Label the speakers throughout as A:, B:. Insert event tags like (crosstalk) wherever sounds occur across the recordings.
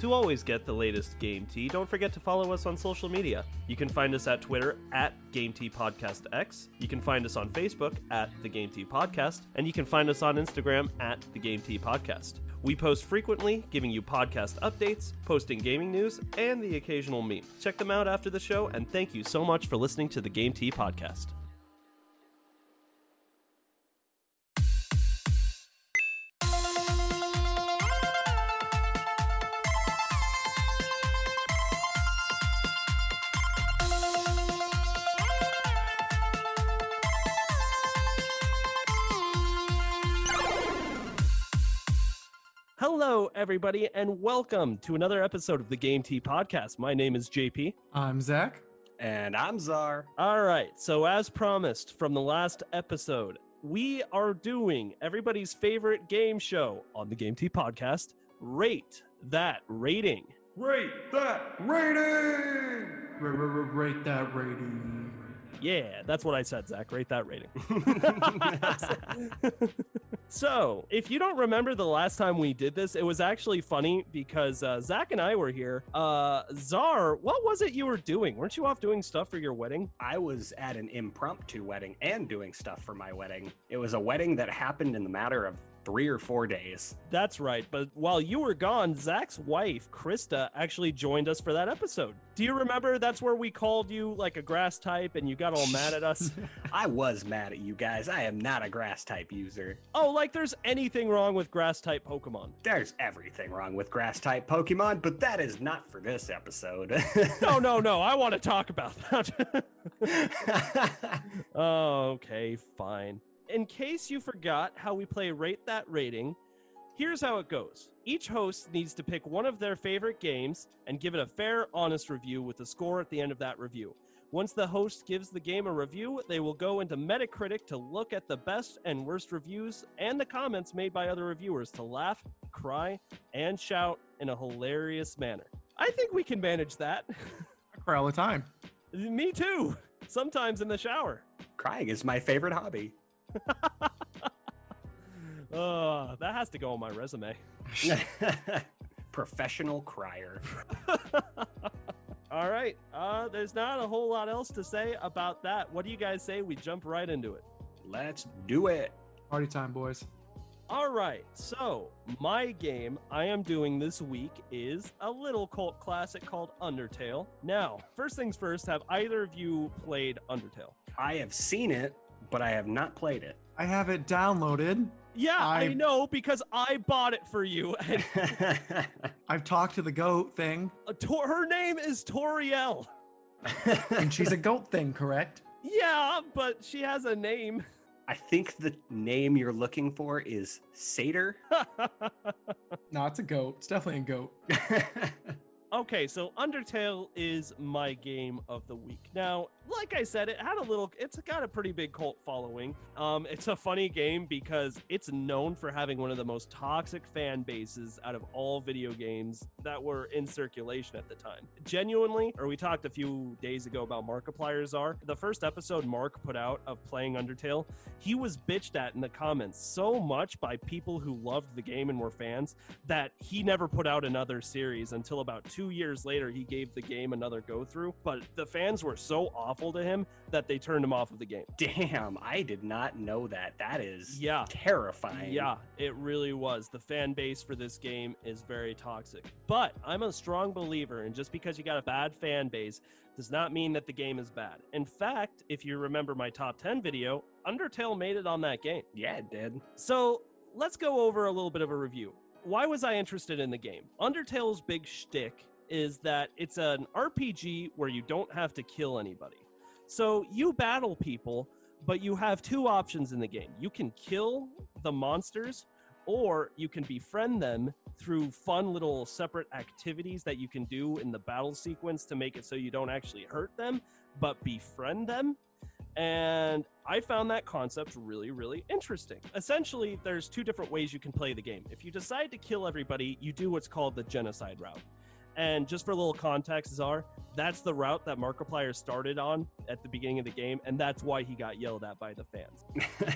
A: To always get the latest Game Tea, don't forget to follow us on social media. You can find us at Twitter at Game Tea Podcast X. You can find us on Facebook at The Game Tea Podcast, and you can find us on Instagram at The Game Tea Podcast. We post frequently, giving you podcast updates, posting gaming news, and the occasional meme. Check them out after the show, and thank you so much for listening to the Game Tea Podcast. Everybody, and welcome to another episode of the Game Tea Podcast. My name is JP.
B: I'm Zach.
C: And I'm Zar.
A: All right, so as promised from the last episode, we are doing everybody's favorite game show on the Game Tea Podcast Rate That Rating.
C: Rate that rating!
B: Rate that rating.
A: Yeah, that's what I said, Zach. Rate that rating. (laughs) (laughs) (laughs) so, if you don't remember the last time we did this, it was actually funny because uh, Zach and I were here. Uh, Zar, what was it you were doing? Weren't you off doing stuff for your wedding?
C: I was at an impromptu wedding and doing stuff for my wedding. It was a wedding that happened in the matter of three or four days.
A: That's right. But while you were gone, Zach's wife, Krista, actually joined us for that episode. Do you remember that's where we called you like a grass type and you got all mad at us? (laughs)
C: I was mad at you guys. I am not a grass type user.
A: oh, like there's anything wrong with grass type Pokemon.
C: There's everything wrong with grass type Pokemon, but that is not for this episode. (laughs)
A: No, no, no. I want to talk about that. oh, (laughs) okay, fine. In case you forgot how we play Rate That Rating, here's how it goes. Each host needs to pick one of their favorite games and give it a fair, honest review with a score at the end of that review. Once the host gives the game a review, they will go into Metacritic to look at the best and worst reviews and the comments made by other reviewers to laugh, cry, and shout in a hilarious manner. I think we can manage that.
B: I cry all the time. (laughs)
A: Me too. Sometimes in the shower.
C: Crying is my favorite hobby. (laughs)
A: Uh, that has to go on my resume. (laughs)
C: Professional crier. (laughs)
A: All right. Uh, there's not a whole lot else to say about that. What do you guys say we jump right into it?
C: Let's do it.
B: Party time, boys.
A: All right. So, my game I am doing this week is a little cult classic called Undertale. Now, first things first, have either of you played Undertale?
C: I have seen it, but I have not played it.
B: I have it downloaded.
A: Yeah, I,
B: I-
A: know because I bought it for you. (laughs) And (laughs)
B: I've talked to the goat thing,
A: uh, Tor- her name is Toriel.
B: and she's a goat thing, correct? (laughs)
A: Yeah, but she has a name.
C: I think the name you're looking for is Satyr.
B: No, it's a goat. It's definitely a goat.
A: okay, so Undertale is my game of the week. Now, like I said, it had a little it's got a pretty big cult following. Um it's a funny game because it's known for having one of the most toxic fan bases out of all video games that were in circulation at the time. Genuinely, or we talked a few days ago about Markiplier are The first episode Mark put out of playing Undertale, he was bitched at in the comments so much by people who loved the game and were fans that he never put out another series until about two years later he gave the game another go through but the fans were so awful to him that they turned him off of the game
C: Damn, I did not know that. That is
A: Yeah.
C: terrifying.
A: yeah it really was the fan base for this game is very toxic but i'm a strong believer and just because you got a bad fan base does not mean that the game is bad in fact if you remember my top 10 video undertale made it on that game
C: Yeah, it did.
A: So let's go over a little bit of a review. Why was I interested in the game? Undertale's big shtick is that it's an RPG where you don't have to kill anybody. So you battle people, but you have two options in the game. You can kill the monsters, or you can befriend them through fun little separate activities that you can do in the battle sequence to make it so you don't actually hurt them, but befriend them. And I found that concept really, really interesting. Essentially, there's two different ways you can play the game. If you decide to kill everybody, you do what's called the genocide route. And just for a little context, Zar, that's the route that Markiplier started on at the beginning of the game, and that's why he got yelled at by the fans.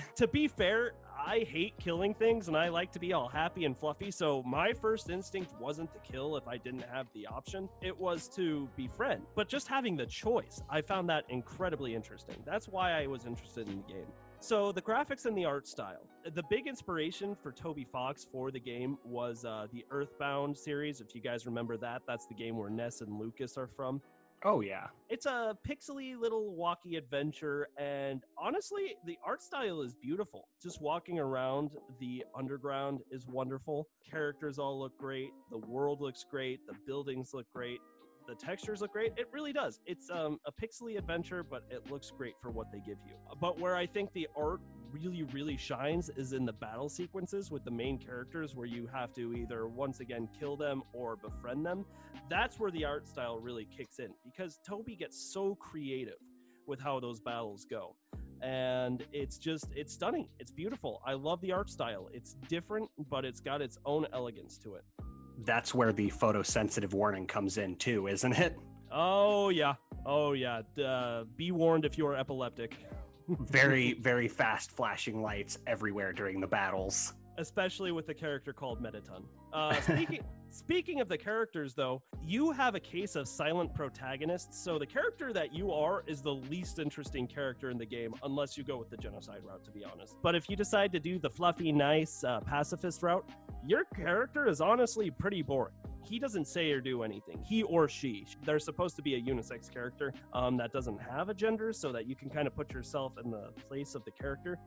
A: (laughs) to be fair, I hate killing things and I like to be all happy and fluffy. So my first instinct wasn't to kill if I didn't have the option, it was to befriend. But just having the choice, I found that incredibly interesting. That's why I was interested in the game. So the graphics and the art style. The big inspiration for Toby Fox for the game was uh, the Earthbound series. If you guys remember that, that's the game where Ness and Lucas are from.
C: Oh yeah.
A: It's a pixely little walkie adventure and honestly, the art style is beautiful. Just walking around the underground is wonderful. Characters all look great, the world looks great, the buildings look great the textures look great. It really does. It's um, a pixely adventure, but it looks great for what they give you. But where I think the art really, really shines is in the battle sequences with the main characters, where you have to either once again kill them or befriend them. That's where the art style really kicks in because Toby gets so creative with how those battles go and it's just it's stunning it's beautiful i love the art style it's different but it's got its own elegance to it
C: that's where the photosensitive warning comes in too, isn't it?
A: Oh yeah, oh yeah. Uh, be warned if you are epileptic. (laughs)
C: very, very fast flashing lights everywhere during the battles.
A: Especially with the character called Mettaton. Uh, speaking (laughs) speaking of the characters, though, you have a case of silent protagonists. So the character that you are is the least interesting character in the game, unless you go with the genocide route, to be honest. But if you decide to do the fluffy, nice uh, pacifist route, your character is honestly pretty boring he doesn't say or do anything. He or she. They're supposed to be a unisex character um, that doesn't have a gender, so that you can kind of put yourself in the place of the character.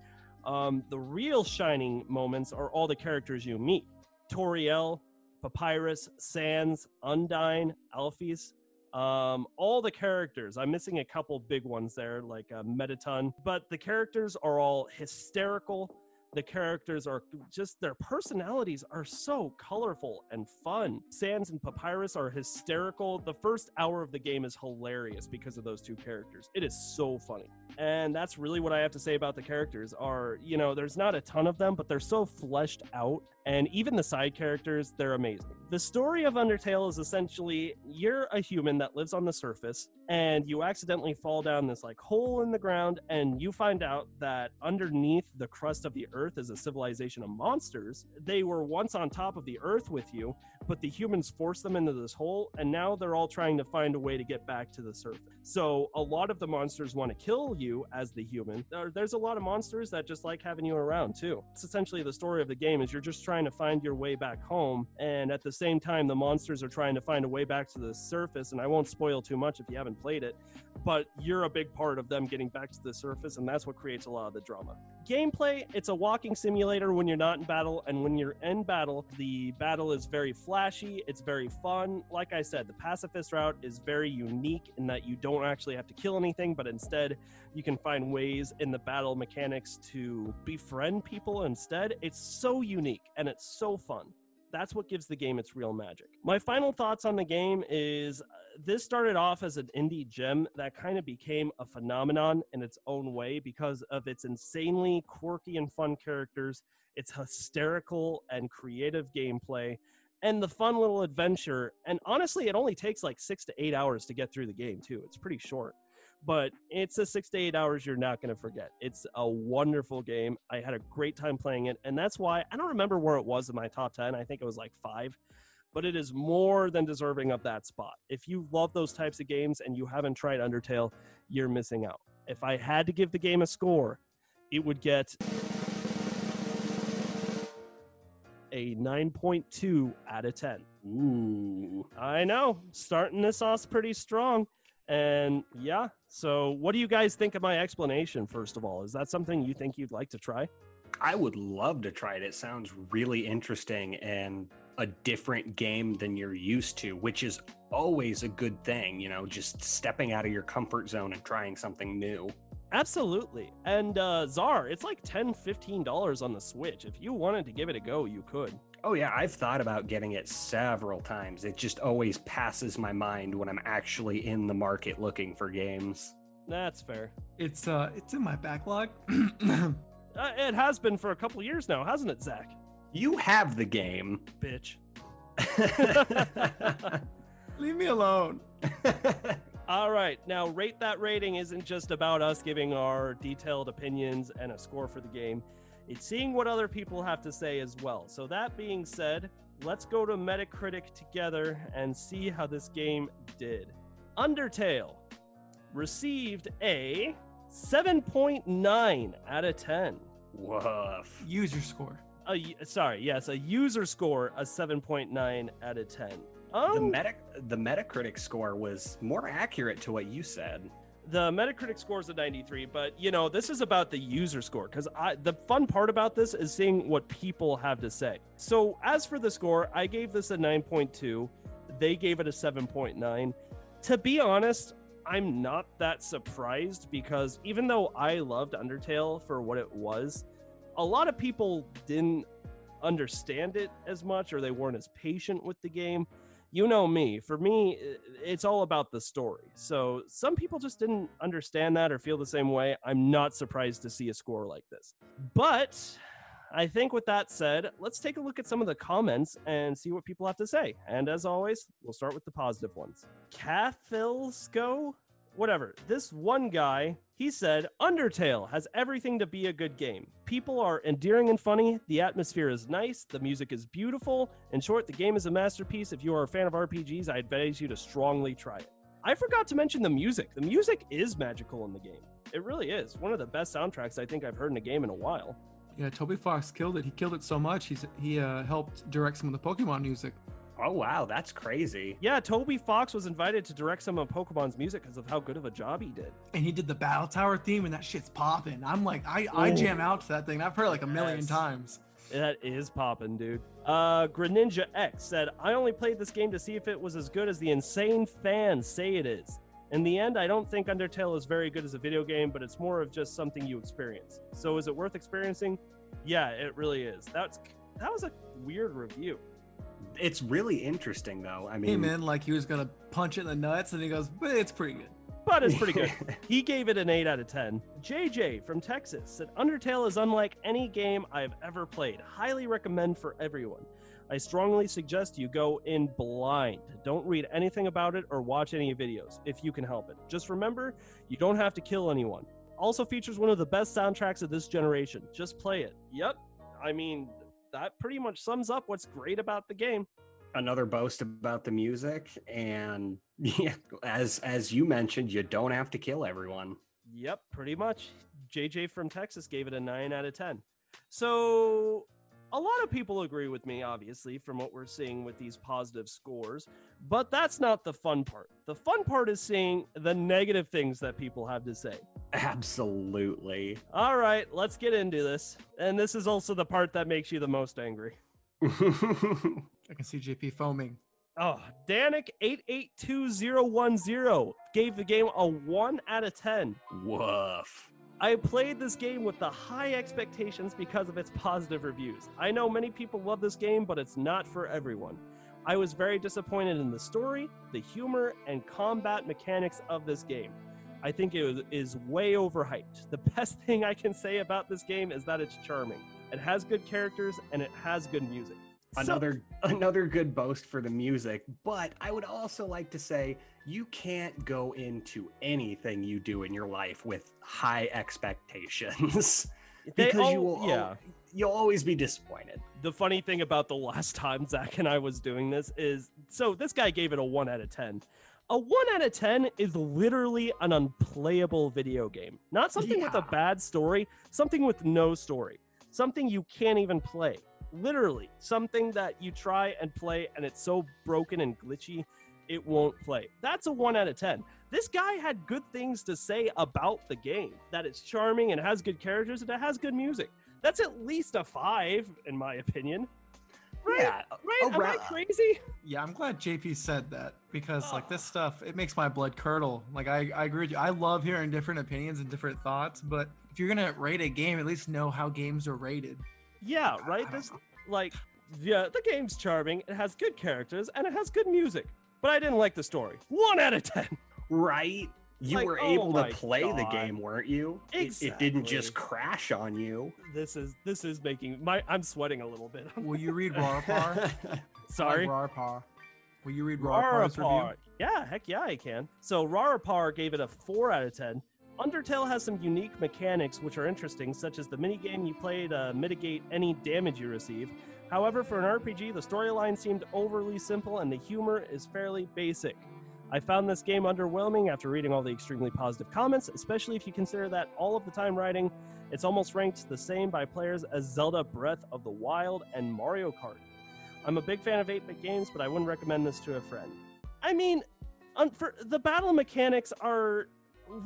A: Um, the real shining moments are all the characters you meet. Toriel, Papyrus, Sans, Undyne, Alphys, um, all the characters. I'm missing a couple big ones there, like uh, Mettaton, but the characters are all hysterical the characters are just their personalities are so colorful and fun. Sans and Papyrus are hysterical. The first hour of the game is hilarious because of those two characters. It is so funny. And that's really what I have to say about the characters are, you know, there's not a ton of them, but they're so fleshed out and even the side characters, they're amazing. The story of Undertale is essentially you're a human that lives on the surface and you accidentally fall down this like hole in the ground and you find out that underneath the crust of the earth is a civilization of monsters. They were once on top of the earth with you, but the humans forced them into this hole and now they're all trying to find a way to get back to the surface. So a lot of the monsters want to kill you as the human. There's a lot of monsters that just like having you around too. It's essentially the story of the game is you're just trying trying to find your way back home. And at the same time, the monsters are trying to find a way back to the surface. And I won't spoil too much if you haven't played it, but you're a big part of them getting back to the surface. And that's what creates a lot of the drama. Gameplay it's a walking simulator when you're not in battle. And when you're in battle, the battle is very flashy, it's very fun. Like I said, the pacifist route is very unique in that you don't actually have to kill anything, but instead, you can find ways in the battle mechanics to befriend people instead. It's so unique and it's so fun. That's what gives the game its real magic. My final thoughts on the game is uh, this started off as an indie gem that kind of became a phenomenon in its own way because of its insanely quirky and fun characters, its hysterical and creative gameplay, and the fun little adventure. And honestly, it only takes like six to eight hours to get through the game, too. It's pretty short but it's a six to eight hours you're not going to forget. It's a wonderful game. I had a great time playing it, and that's why I don't remember where it was in my top 10. I think it was like five, but it is more than deserving of that spot. If you love those types of games and you haven't tried Undertale, you're missing out. If I had to give the game a score, it would get a 9.2 out of 10.
C: Ooh.
A: I know, starting this off pretty strong. And yeah, so what do you guys think of my explanation, first of all? Is that something you think you'd like to try?
C: I would love to try it. It sounds really interesting and a different game than you're used to, which is always a good thing, you know, just stepping out of your comfort zone and trying something new.
A: Absolutely. And uh Zar, it's like 10 $15 on the Switch. If you wanted to give it a go, you could.
C: Oh yeah, I've thought about getting it several times. It just always passes my mind when I'm actually in the market looking for games.
A: That's fair.
B: It's uh it's in my backlog. (clears throat)
A: uh, it has been for a couple years now, hasn't it, Zach?
C: You have the game,
A: bitch. (laughs)
B: Leave me alone. (laughs)
A: All right, now rate that rating isn't just about us giving our detailed opinions and a score for the game. It's seeing what other people have to say as well. So that being said, let's go to Metacritic together and see how this game did. Undertale received a 7.9 out of 10.
C: Woof.
B: User score.
A: A, u- sorry, yes, a user score a 7.9 out of 10.
C: The
A: Um,
C: meta the Metacritic score was more accurate to what you said.
A: The Metacritic score is a 93, but you know, this is about the user score because I the fun part about this is seeing what people have to say. So, as for the score, I gave this a 9.2. They gave it a 7.9. To be honest, I'm not that surprised because even though I loved Undertale for what it was, a lot of people didn't understand it as much or they weren't as patient with the game you know me. For me, it's all about the story. So some people just didn't understand that or feel the same way. I'm not surprised to see a score like this. But I think with that said, let's take a look at some of the comments and see what people have to say. And as always, we'll start with the positive ones. Cathilsco? Whatever. This one guy, he said, Undertale has everything to be a good game. People are endearing and funny. The atmosphere is nice. The music is beautiful. In short, the game is a masterpiece. If you are a fan of RPGs, I advise you to strongly try it. I forgot to mention the music. The music is magical in the game. It really is. One of the best soundtracks I think I've heard in a game in a while.
B: Yeah, Toby Fox killed it. He killed it so much. He's he uh, helped direct some of the Pokemon music.
C: Oh wow, that's crazy.
A: Yeah, Toby Fox was invited to direct some of Pokemon's music because of how good of a job he did.
B: And he did the Battle Tower theme, and that shit's popping. I'm like, I, I jam out to that thing. I've heard it like a million times.
A: That is popping, dude. Uh, Greninja X said, I only played this game to see if it was as good as the insane fans say it is. In the end, I don't think Undertale is very good as a video game, but it's more of just something you experience. So is it worth experiencing? Yeah, it really is. That's that was a weird review.
C: It's really interesting though. I mean,
B: Came in like he was gonna punch it in the nuts, and he goes, "But it's pretty good."
A: But it's pretty good. (laughs) He gave it an 8 out of 10. JJ from Texas said Undertale is unlike any game I've ever played. Highly recommend for everyone. I strongly suggest you go in blind. Don't read anything about it or watch any videos if you can help it. Just remember, you don't have to kill anyone. Also features one of the best soundtracks of this generation. Just play it. Yep. I mean, that pretty much sums up what's great about the game.
C: another boast about the music, and (laughs) yeah, as as you mentioned, you don't have to kill everyone.
A: Yep, pretty much. JJ from Texas gave it a 9 out of 10. So, a lot of people agree with me, obviously, from what we're seeing with these positive scores, but that's not the fun part. The fun part is seeing the negative things that people have to say.
C: Absolutely.
A: All right, let's get into this. And this is also the part that makes you the most angry. (laughs)
B: I can see JP foaming.
A: Oh, Danik882010 gave the game a 1 out of 10.
C: Woof.
A: I played this game with the high expectations because of its positive reviews. I know many people love this game, but it's not for everyone. I was very disappointed in the story, the humor, and combat mechanics of this game. I think it is way overhyped. The (laughs) best thing I can say about this game is that it's charming. It has good characters and it has good music. So-
C: Another another good boast for the music, but I would also like to say you can't go into anything you do in your life with high expectations (laughs) because you
A: all-
C: will al-
A: yeah.
C: you'll always be disappointed.
A: the funny thing about the last (laughs) time Zach and I was doing this is so this guy gave it a 1 out of 10. A 1 out of 10 is literally an unplayable video game. Not something with a bad story, something with no story. Something you can't even play. Literally, something that you try and play and it's so broken and glitchy, it won't play. That's a 1 out of 10. This guy had good things to say about the game. That it's charming and has good characters and it has good music. That's at least a 5 in my opinion. Right?
C: Yeah,
A: Right? Am I
C: uh,
A: crazy?
B: Yeah, I'm glad JP said that because like this
A: Oh.
B: stuff, it makes my blood curdle. Like I, I agree with you. I love hearing different opinions and different thoughts, but if you're gonna rate a game, at least know how games are rated.
A: Yeah, right? This like yeah, the game's charming, it has good characters, and it has good music. But I didn't like the story. One out of ten.
C: right? You
A: Like,
C: were
A: oh
C: able
A: my
C: to play the game, weren't you? It, it didn't just crash on you.
A: This is this is making my I'm sweating a little bit. (laughs)
B: Will you read Rarpar? (laughs)
A: Sorry.
B: Like Rarpar. Will you read Rarapar's review?
A: Rarapar. Yeah, heck yeah, I can. So Rarapar gave it a 4 out of 10. Undertale has some unique mechanics which are interesting, such as the minigame you play to uh, mitigate any damage you receive. However, for an RPG, the storyline seemed overly simple and the humor is fairly basic. I found this game underwhelming after reading all the extremely positive comments, especially if you consider that all of the time writing, it's almost ranked the same by players as Zelda Breath of the Wild and Mario Kart. I'm a big fan of 8 bit games, but I wouldn't recommend this to a friend. I mean, for, the battle mechanics are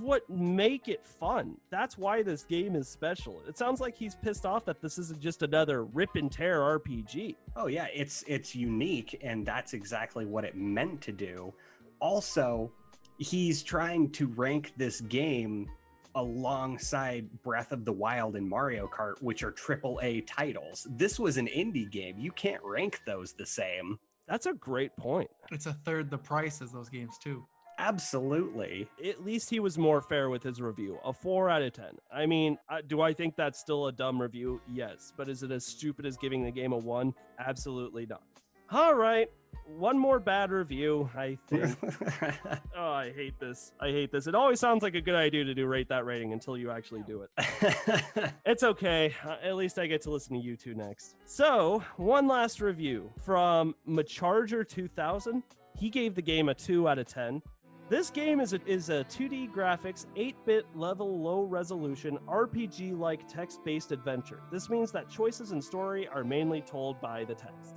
A: what make it fun. That's why this game is special. It sounds like he's pissed off that this isn't just another rip and tear RPG.
C: Oh yeah, it's it's unique and that's exactly what it meant to do. Also, he's trying to rank this game alongside Breath of the Wild and Mario Kart, which are triple A titles. This was an indie game. You can't rank those the same.
A: That's a great point.
B: It's a third the price as those games too.
C: Absolutely.
A: At least he was more fair with his review. A 4 out of 10. I mean, do I think that's still a dumb review? Yes. But is it as stupid as giving the game a 1? Absolutely not. All right. One more bad review, I think. (laughs) oh, I hate this. I hate this. It always sounds like a good idea to do rate that rating until you actually do it. (laughs) It's okay. Uh, at least I get to listen to you two next. So, one last review from Macharger 2000. He gave the game a 2 out of 10. This game is a, is a 2D graphics, 8-bit level, low resolution, RPG-like text-based adventure. This means that choices and story are mainly told by the text.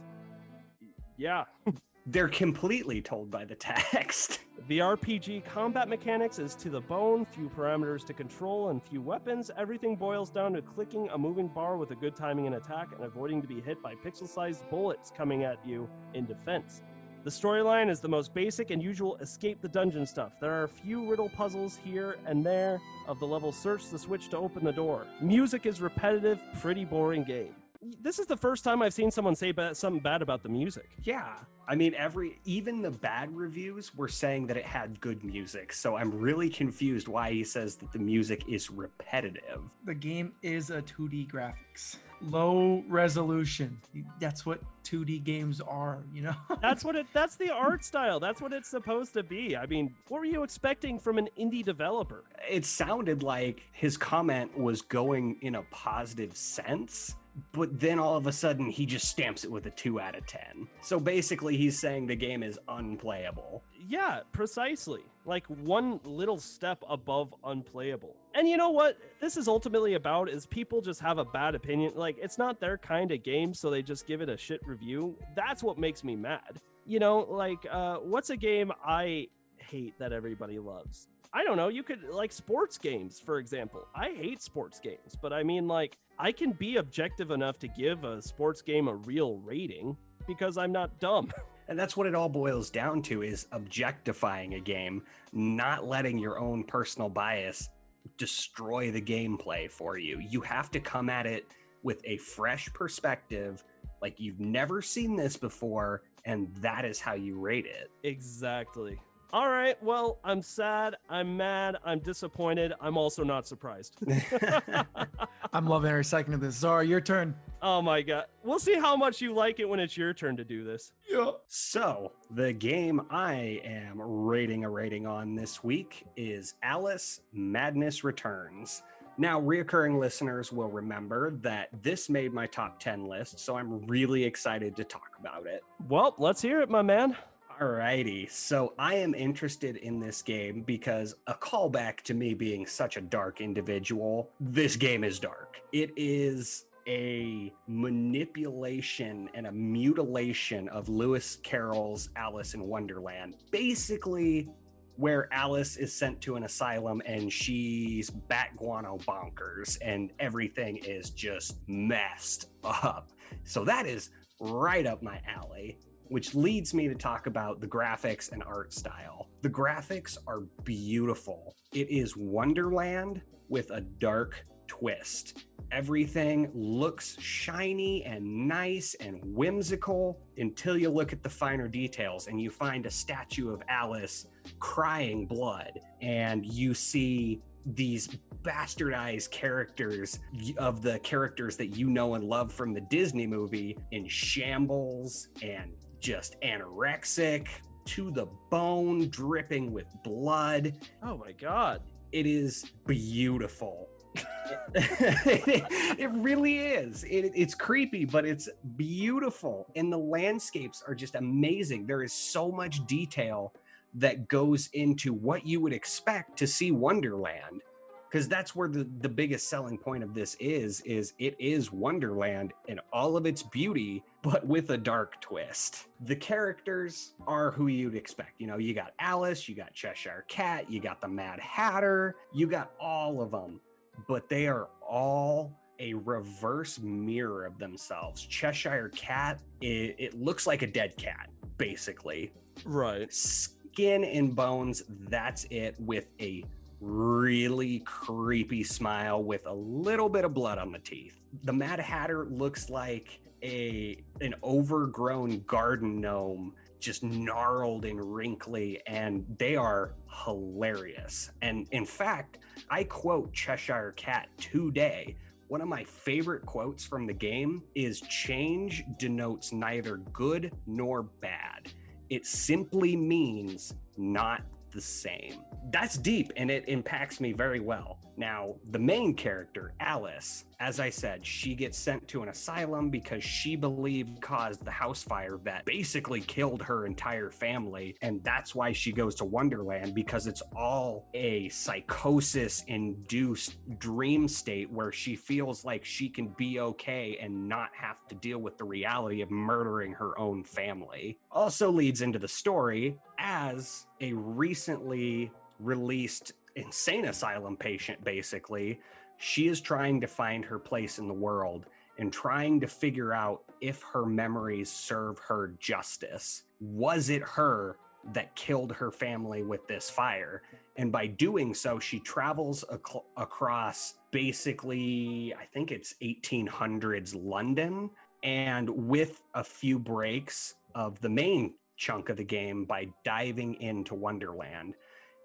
A: Yeah, (laughs)
C: They're completely told by the text. (laughs)
A: The RPG combat mechanics is to the bone, few parameters to control, and few weapons. Everything boils down to clicking a moving bar with a good timing in attack and avoiding to be hit by pixel sized bullets coming at you in defense. The storyline is the most basic and usual escape the dungeon stuff. There are a few riddle puzzles here and there of the level search the switch to open the door. Music is repetitive, pretty boring game. This is the first time I've seen someone say ba- something bad about the music.
C: Yeah. I mean, every even the bad reviews were saying that it had good music. So I'm really confused why he says that the music is repetitive.
B: The game is a 2D graphics, low resolution. That's what 2D games are, you know? (laughs)
A: That's what it that's the art style. That's what it's supposed to be. I mean, what were you expecting from an indie developer?
C: It sounded like his comment was going in a positive sense, but then all of a sudden he just stamps it with a 2 out of 10. So basically he's saying the game is unplayable.
A: Yeah, precisely. Like one little step above unplayable. And you know what this is ultimately about is people just have a bad opinion. Like it's not their kind of game, so they just give it a shit review. That's what makes me mad. You know, like uh what's a game I hate that everybody loves? I don't know. You could like sports games, for example. I hate sports games, but I mean, like, I can be objective enough to give a sports game a real rating because I'm not dumb. (laughs)
C: And that's what it all boils down to is objectifying a game, not letting your own personal bias destroy the gameplay for you. You have to come at it with a fresh perspective, like you've never seen this before, and that is how you rate it.
A: Exactly. All right. Well, I'm sad. I'm mad. I'm disappointed. I'm also not surprised. (laughs) (laughs)
B: I'm loving every second of this. Zara, your turn.
A: oh my God. We'll see how much you like it when it's your turn to do this.
B: Yeah.
C: So, the game I am rating a rating on this week is Alice Madness Returns. Now, reoccurring listeners will remember that this made my top 10 list, so I'm really excited to talk about it.
A: Well, let's hear it, my man.
C: Alrighty, so I am interested in this game because a callback to me being such a dark individual, this game is dark. It is a manipulation and a mutilation of Lewis Carroll's Alice in Wonderland. Basically, where Alice is sent to an asylum and she's bat guano bonkers and everything is just messed up. So that is right up my alley which leads me to talk about the graphics and art style. The graphics are beautiful. It is Wonderland with a dark twist. Everything looks shiny and nice and whimsical until you look at the finer details and you find a statue of Alice crying blood and you see these bastardized characters of the characters that you know and love from the Disney movie in shambles and just anorexic to the bone, dripping with blood.
A: Oh my god.
C: It is beautiful. (laughs) (laughs) it, really is. It, it's creepy, but it's beautiful. And the landscapes are just amazing. There is so much detail that goes into what you would expect to see Wonderland because that's where the, the biggest selling point of this is is it is wonderland in all of its beauty but with a dark twist. The characters are who you'd expect. You know you got alice you got cheshire cat you got the mad hatter you got all of them but they are all a reverse mirror of themselves. Cheshire cat it, it looks like a dead cat basically.
A: Right
C: skin and bones that's it with a really creepy smile with a little bit of blood on the teeth. The Mad Hatter looks like a an overgrown garden gnome just gnarled and wrinkly and they are hilarious. And in fact, I quote Cheshire Cat today. One of my favorite quotes from the game is change denotes neither good nor bad. It simply means not the same. That's deep and it impacts me very well. Now, the main character, Alice, as I said, she gets sent to an asylum because she believed caused the house fire that basically killed her entire family. And that's why she goes to Wonderland because it's all a psychosis induced dream state where she feels like she can be okay and not have to deal with the reality of murdering her own family. Also leads into the story as a recently released insane asylum patient, basically. She is trying to find her place in the world and trying to figure out if her memories serve her justice. Was it her that killed her family with this fire? And by doing so, she travels ac- across basically, I think it's 1800s London, and with a few breaks of the main chunk of the game by diving into Wonderland.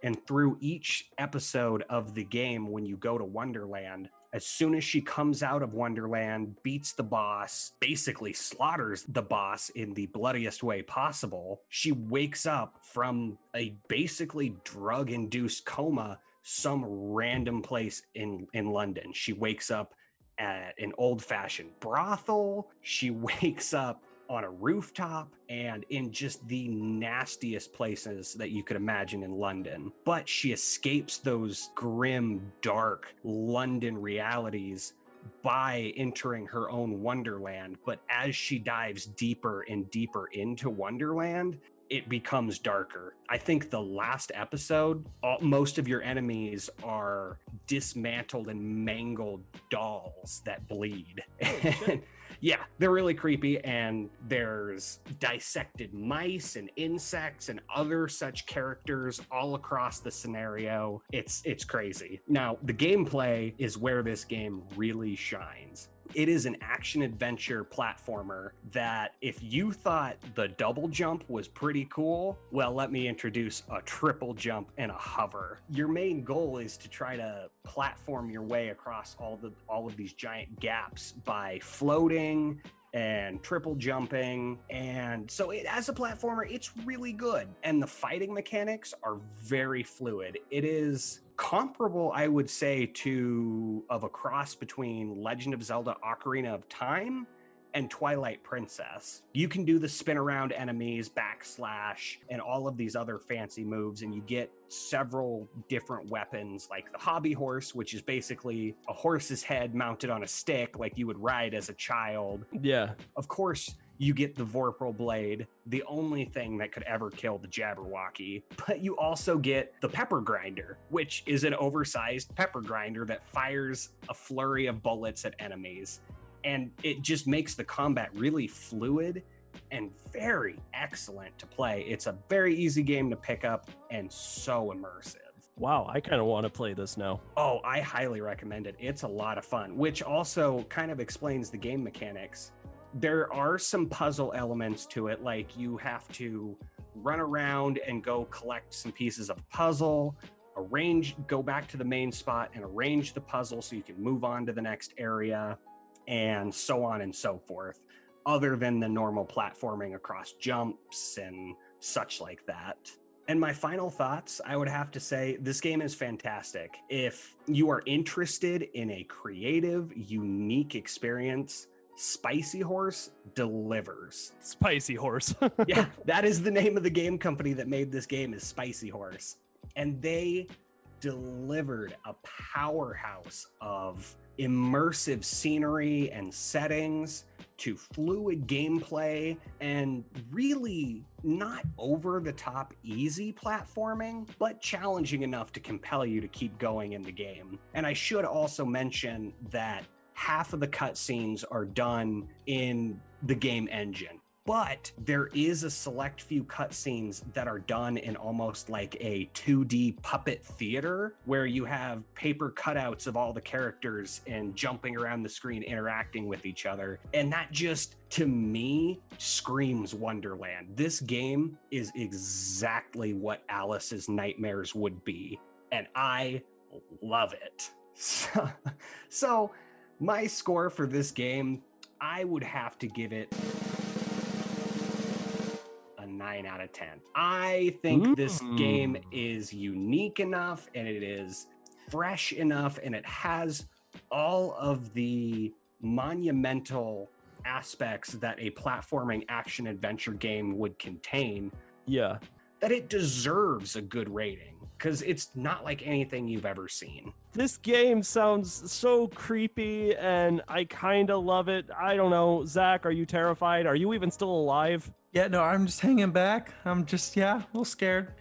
C: And through each episode of the game, when you go to Wonderland, as soon as she comes out of Wonderland, beats the boss, basically slaughters the boss in the bloodiest way possible, she wakes up from a basically drug induced coma some random place in, in London. She wakes up at an old fashioned brothel. She (laughs) wakes up on a rooftop and in just the nastiest places that you could imagine in London. But she escapes those grim, dark London realities by entering her own Wonderland. But as she dives deeper and deeper into Wonderland, it becomes darker. I think the last episode, all, most of your enemies are dismantled and mangled dolls that bleed. Oh, (laughs) yeah, they're really creepy. And there's dissected mice and insects and other such characters all across the scenario. It's it's crazy. Now, the gameplay is where this game really shines. It is an action adventure platformer that if you thought the double jump was pretty cool, well, let me introduce a triple jump and a hover. Your main goal is to try to platform your way across all the all of these giant gaps by floating and triple jumping. And so, it, as a platformer, it's really good. And the fighting mechanics are very fluid. It is comparable, I would say, to of a cross between Legend of Zelda Ocarina of Time and Twilight Princess. You can do the spin around enemies, backslash, and all of these other fancy moves, and you get several different weapons like the hobby horse, which is basically a horse's head mounted on a stick like you would ride as a child.
A: Yeah.
C: Of course, you get the Vorpal Blade, the only thing that could ever kill the Jabberwocky. But you also get the Pepper Grinder, which is an oversized pepper grinder that fires a flurry of bullets at enemies and it just makes the combat really fluid and very excellent to play. It's a very easy game to pick up and so immersive.
A: Wow, I kind of want to play this now.
C: Oh, I highly recommend it. It's a lot of fun, which also kind of explains the game mechanics. There are some puzzle elements to it, like you have to run around and go collect some pieces of a puzzle, arrange, go back to the main spot and arrange the puzzle so you can move on to the next area and so on and so forth. other than the normal platforming across jumps and such like that. And my final thoughts, I would have to say this game is fantastic. If you are interested in a creative, unique experience, Spicy Horse delivers.
A: Spicy Horse. (laughs)
C: yeah, that is the name of the game company that made this game is Spicy Horse. And they delivered a powerhouse of immersive scenery and settings to fluid gameplay and really not over the top easy platforming, but challenging enough to compel you to keep going in the game. And I should also mention that half of the cutscenes are done in the game engine but there is a select few cutscenes that are done in almost like a 2D puppet theater where you have paper cutouts of all the characters and jumping around the screen interacting with each other. And that just, to me, screams Wonderland. This game is exactly what Alice's nightmares would be. And I love it. (laughs) So, so my score for this game, I would have to give it nine out of 10. I think mm. this game is unique enough and it is fresh enough and it has all of the monumental aspects that a platforming action adventure game would contain.
A: Yeah.
C: That it deserves a good rating because it's not like anything you've ever seen.
A: This game sounds so creepy and I kind of love it. I don't know. Zach, are you terrified? Are you even still alive?
B: Yeah, no, I'm just hanging back. I'm just, yeah, a little scared.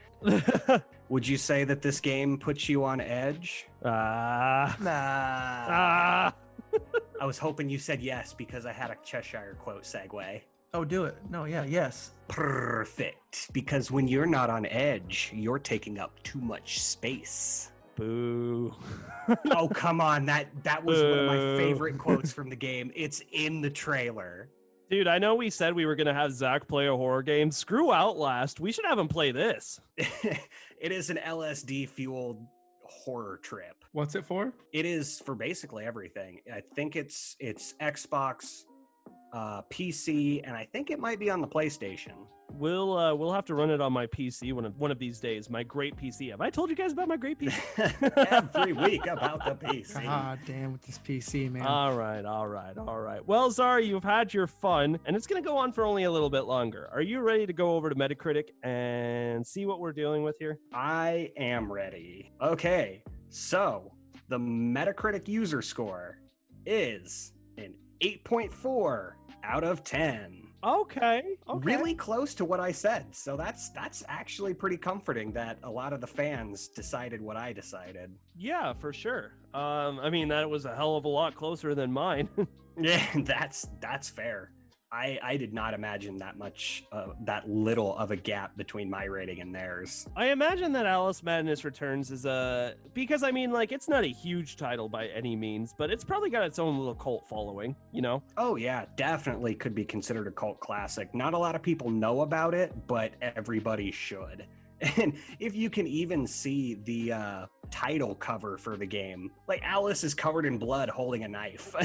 B: (laughs)
C: Would you say that this game puts you on edge?
A: Ah.
C: Uh,
A: nah. Ah. (laughs)
C: I was hoping you said yes because I had a Cheshire quote segue.
B: Oh, do it. No, yeah, yes.
C: Perfect. Because when you're not on edge, you're taking up too much space.
A: Boo.
C: oh, come on. That that was Boo. one of my (laughs) favorite quotes from the game. It's in the trailer.
A: Dude, I know we said we were gonna have Zach play a horror game. Screw Outlast. We should have him play this. (laughs)
C: it is an LSD fueled horror trip.
B: What's it for?
C: It is for basically everything. I think it's it's Xbox, uh, PC, and I think it might be on the PlayStation.
A: We'll uh, we'll have to run it on my PC one of one of these days. My great PC. Have I told you guys about my great
C: PC? (laughs) Every week about the PC.
B: God damn with this PC, man.
A: All right, all right, all right. Well, Zara, you've had your fun, and it's gonna go on for only a little bit longer. Are you ready to go over to Metacritic and see what we're dealing with here?
C: I am ready. Okay, so the Metacritic user score is an 8.4 out of 10.
A: Okay, okay.
C: Really close to what I said. So that's that's actually pretty comforting that a lot of the fans decided what I decided.
A: Yeah, for sure. Um I mean that was a hell of a lot closer than mine. (laughs) (laughs)
C: yeah, that's that's fair. I, I did not imagine that much, uh, that little of a gap between my rating and theirs.
A: I imagine that Alice Madness Returns is a because I mean, like, it's not a huge title by any means, but it's probably got its own little cult following, you know?
C: Oh yeah, definitely could be considered a cult classic. Not a lot of people know about it, but everybody should. (laughs) And if you can even see the uh, title cover for the game, like Alice is covered in blood holding a knife.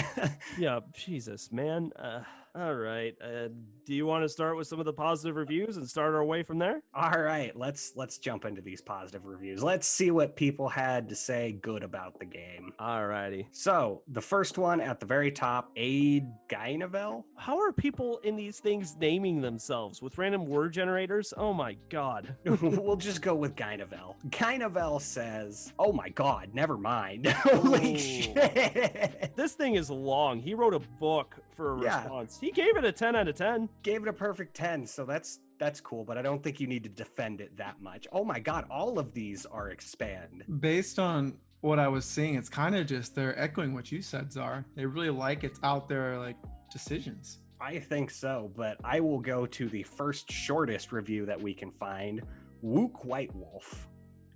C: (laughs)
A: yeah, Jesus, man. Uh... All right. Uh, do you want to start with some of the positive reviews and start our way from there?
C: All right. Let's let's jump into these positive reviews. Let's see what people had to say good about the game.
A: All righty.
C: So the first one at the very top, Aid Gynavel.
A: How are people in these things naming themselves with random word generators? Oh my god. (laughs)
C: we'll just go with Gynavel. Gynavel says, "Oh my god, never mind." (laughs) Holy Ooh. shit!
A: This thing is long. He wrote a book for a yeah. response. He gave it a 10 out of 10.
C: Gave it a perfect 10. So that's that's cool, but I don't think you need to defend it that much. Oh my god, all of these are expand.
B: Based on what I was seeing, it's kind of just they're echoing what you said, Zar. They really like it's out there like decisions.
C: I think so, but I will go to the first shortest review that we can find. Wook White Wolf.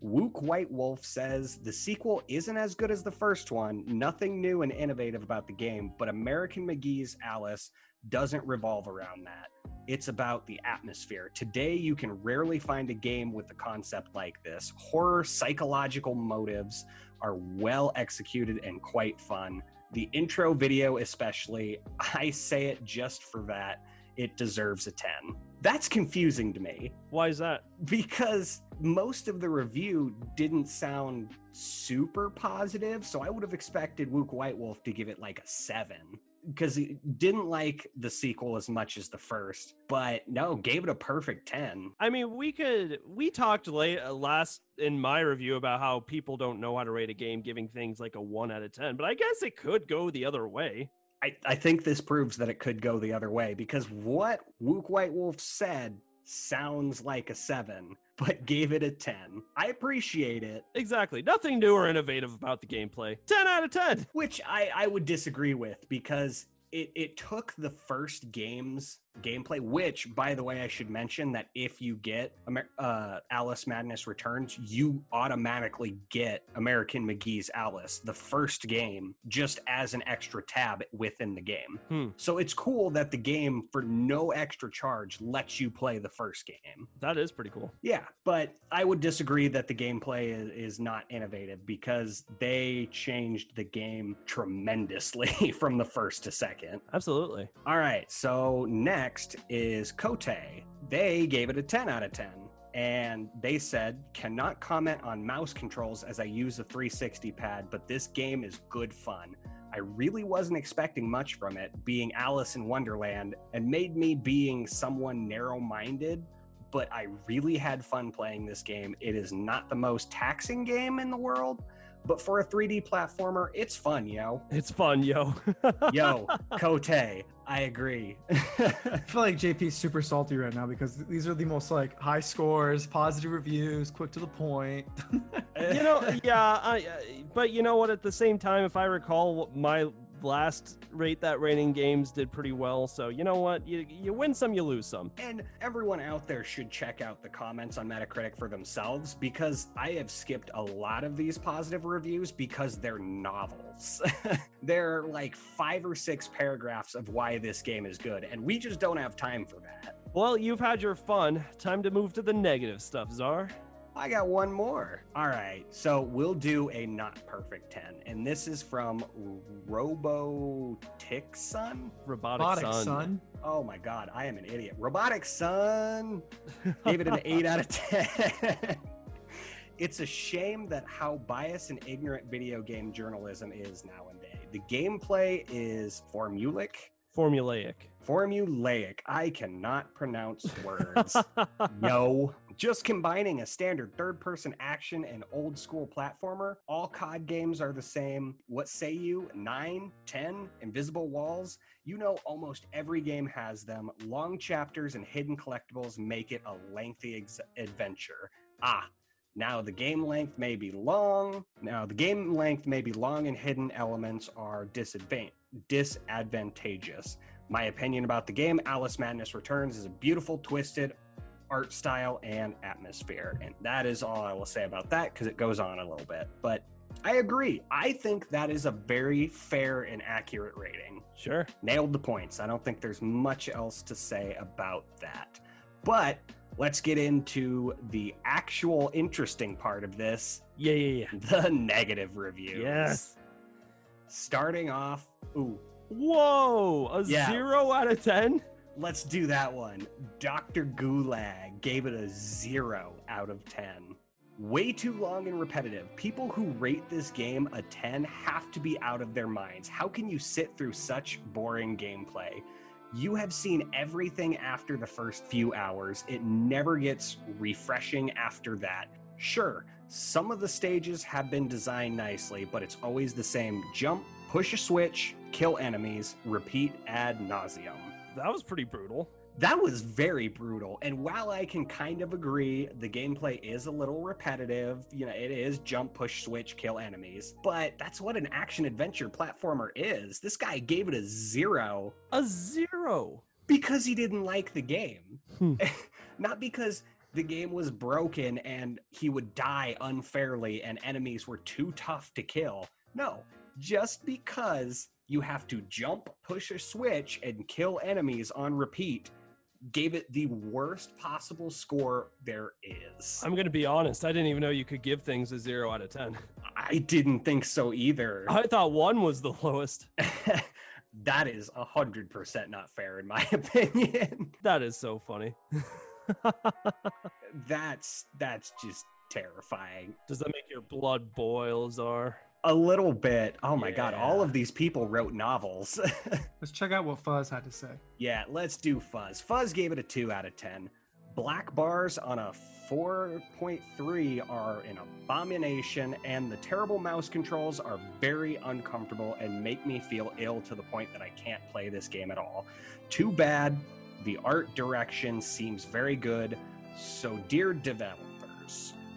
C: Wook White Wolf says the sequel isn't as good as the first one, nothing new and innovative about the game, but American McGee's Alice doesn't revolve around that. It's about the atmosphere. Today, you can rarely find a game with a concept like this. Horror psychological motives are well executed and quite fun. The intro video, especially, I say it just for that. It deserves a 10. That's confusing to me
A: Why is that?
C: because most of the review didn't sound super positive. So I would have expected Wook White Wolf to give it like a seven because he didn't like the sequel as much as the first, but no, gave it a perfect 10.
A: I mean, we could we talked late uh, last in my review about how people don't know how to rate a game, giving things like a one out of ten. But I guess it could go the other way.
C: I, I think this proves that it could go the other way because what Wook White Wolf said sounds like a seven, (laughs) but gave it a 10. I appreciate it,
A: Exactly. Nothing new or innovative about the gameplay. Ten out of ten.
C: which I, I would disagree with because it, it took the first game's gameplay, which, by the way, I should mention that if you get uh, Alice Madness Returns, you automatically get American McGee's Alice, the first game, just as an extra tab within the game.
A: Hmm.
C: So it's cool that the game, for no extra charge, lets you play the first game.
A: That is pretty cool.
C: Yeah, but I would disagree that the gameplay is, is not innovative because they changed the game tremendously (laughs) from the first to second.
A: Absolutely.
C: All right, so next is Kote. They gave it a 10 out of 10. And they said, cannot comment on mouse controls as I use a 360 pad, but this game is good fun. I really wasn't expecting much from it, being Alice in Wonderland, and made me being someone narrow minded. But I really had fun playing this game. It is not the most taxing game in the world, but for a 3D platformer, it's fun, yo.
A: It's fun, yo. (laughs)
C: Yo, Kote, I agree.
B: I feel like JP's super salty right now because these are the most like high scores, positive reviews, quick to the point.
A: you know, yeah, I, I- but you know what? At the same time, if I recall, my last rate that rating games did pretty well. So you know what? You you win some, you lose some.
C: And everyone out there should check out the comments on Metacritic for themselves because I have skipped a lot of these positive reviews because they're novels. (laughs) they're like five or six paragraphs of why this game is good, and we just don't have time for that.
A: Well, you've had your fun. Time to move to the negative stuff, Zar.
C: I got one more. All right, so we'll do a not perfect 10, and this is from Robo Son.
A: Robotic,
B: Robotic
A: son.
B: son.
C: Oh my god, I am an idiot. Robotic Son gave it an 8 out of 10. (laughs) it's a shame that how biased and ignorant video game journalism is nowadays. The gameplay is formulaic.
A: Formulaic.
C: Formulaic. I cannot pronounce words. (laughs) Yo. Just combining a standard third person action and old school platformer. All COD games are the same. What say you? 9, 10, invisible walls? You know, almost every game has them. Long chapters and hidden collectibles make it a lengthy ex- adventure. Ah, now the game length may be long. Now the game length may be long and hidden elements are disadvan- disadvantageous. My opinion about the game, Alice Madness Returns, is a beautiful, twisted art style and atmosphere. And that is all I will say about that because it goes on a little bit. But I agree. I think that is a very fair and accurate rating.
A: Sure.
C: Nailed the points. I don't think there's much else to say about that. But let's get into the actual interesting part of this
A: Yeah, yeah, yeah. (laughs)
C: the negative reviews.
A: Yes.
C: Starting off, ooh,
A: Whoa, a
C: Yeah.
A: zero out of ten.
C: Let's do that one. Dr. Gulag gave it a zero out of 10. Way too long and repetitive. People who rate this game a 10 have to be out of their minds. How can you sit through such boring gameplay? You have seen everything after the first few hours. It never gets refreshing after that. Sure, some of the stages have been designed nicely, but it's always the same jump, push a switch, kill enemies, repeat ad nauseum.
A: That was pretty brutal.
C: That was very brutal. And while I can kind of agree, the gameplay is a little repetitive. You know, it is jump, push, switch, kill enemies. But that's what an action adventure platformer is. This guy gave it a zero
A: A zero.
C: because he didn't like the game.
A: Hmm. (laughs)
C: Not because the game was broken and he would die unfairly and enemies were too tough to kill. No, just because you have to jump, push a switch, and kill enemies on repeat gave it the worst possible score there is.
A: I'm gonna be honest. I didn't even know you could give things a zero out of ten.
C: I I didn't think so either. (laughs)
A: I thought one was the lowest. (laughs)
C: that is a hundred percent not fair in my (laughs) opinion.
A: That is so funny.
C: that's that's just terrifying.
A: Does that make your blood boil, Zar?
C: A little bit. Oh my god, all of these people wrote novels. (laughs)
B: Let's check out what Fuzz had to say.
C: yeah, let's do Fuzz. Fuzz gave it a 2 out of 10. Black bars on a 4.3 are an abomination, and the terrible mouse controls are very uncomfortable and make me feel ill to the point that I can't play this game at all. Too bad. The art direction seems very good. So, dear developers,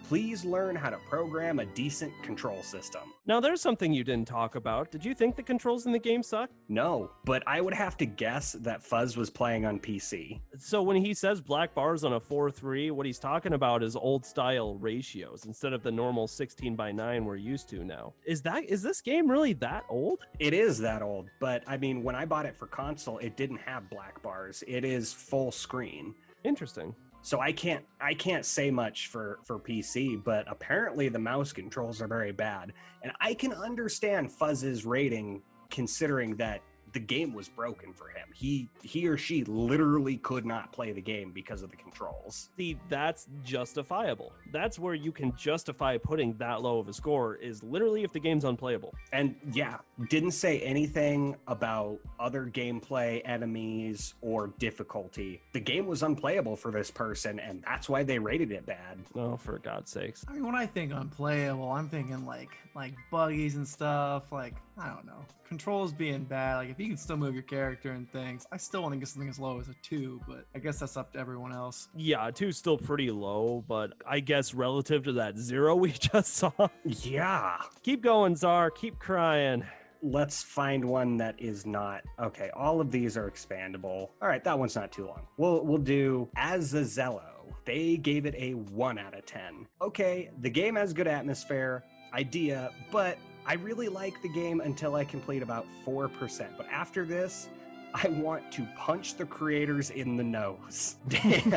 C: please learn how to program a decent control system.
A: Now, there's something you didn't talk about. Did you think the controls in the game suck?
C: No, but I would have to guess that Fuzz was playing on PC.
A: So when he says black bars on a 4-3, what he's talking about is old style ratios instead of the normal 16 by 9 we're used to now. Is that is this game really that old?
C: It is that old, but I mean, when I bought it for console, it didn't have black bars. It is full screen.
A: Interesting.
C: So I can't I can't say much for for PC, but apparently the mouse controls are very bad. And I can understand Fuzz's rating considering that the game was broken for him. He he or she literally could not play the game because of the controls.
A: See, that's justifiable. That's where you can justify putting that low of a score is literally if the game's unplayable.
C: And yeah, didn't say anything about other gameplay, enemies, or difficulty. The game was unplayable for this person, and that's why they rated it bad.
A: Oh, for God's sakes.
B: I mean, when I think unplayable, I'm thinking like like buggies and stuff. Like I don't know, controls being bad. Like if you can still move your character and things, I still want to get something as low as a two. But I guess that's up to everyone else.
A: Yeah, a two's still pretty low, but I guess relative to that zero (laughs) we just saw.
C: Yeah.
A: Keep going, Zar. Keep crying.
C: Let's find one that is not okay. All of these are expandable. All right, that one's not too long. We'll we'll do Azazello. They gave it a one out of ten. Okay, the game has good atmosphere, idea, but I really like the game until I complete about four percent. But after this, I want to punch the creators in the nose. (laughs) Damn.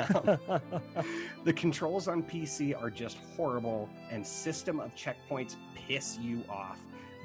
C: the controls on PC are just horrible, and system of checkpoints piss you off.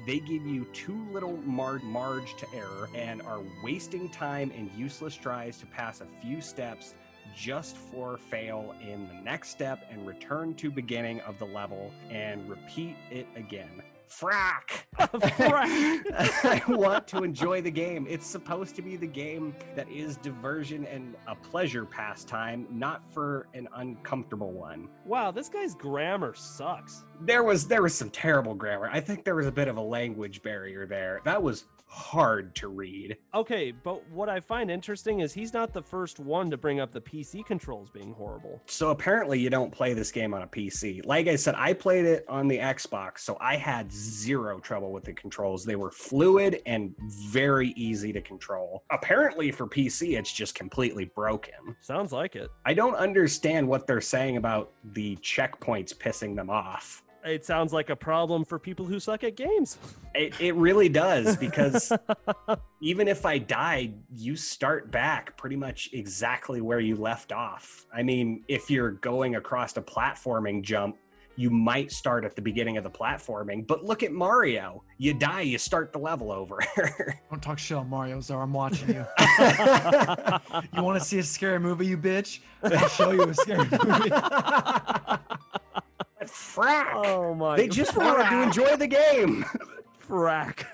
C: They give you too little mar- marge to error and are wasting time in useless tries to pass a few steps just for fail in the next step and return to beginning of the level and repeat it again. Frack! (laughs) I want to enjoy the game. It's supposed to be the game that is diversion and a pleasure pastime, not for an uncomfortable one.
A: wow, this guy's grammar sucks.
C: There was there was some terrible grammar. I think there was a bit of a language barrier there. That was hard to read.
A: Okay, but what I find interesting is he's not the first one to bring up the PC controls being horrible.
C: So apparently you don't play this game on a PC. Like I said, I played it on the Xbox, so I had zero trouble with the controls. They were fluid and very easy to control. Apparently for PC it's just completely broken.
A: Sounds like it.
C: I don't understand what they're saying about the checkpoints pissing them off.
A: It sounds like a problem for people who suck at games. (laughs)
C: It, it really does because (laughs) even if I died, you start back pretty much exactly where you left off. I mean, if you're going across a platforming jump, you might start at the beginning of the platforming, but look at Mario. You die, you start the level over. (laughs)
B: Don't talk shit on Mario, Zar. I'm watching you. you want to see a scary movie, you bitch? I'll show you a scary movie.
C: Frack!
A: oh my
C: they just wanted to enjoy the game. (laughs)
A: frack.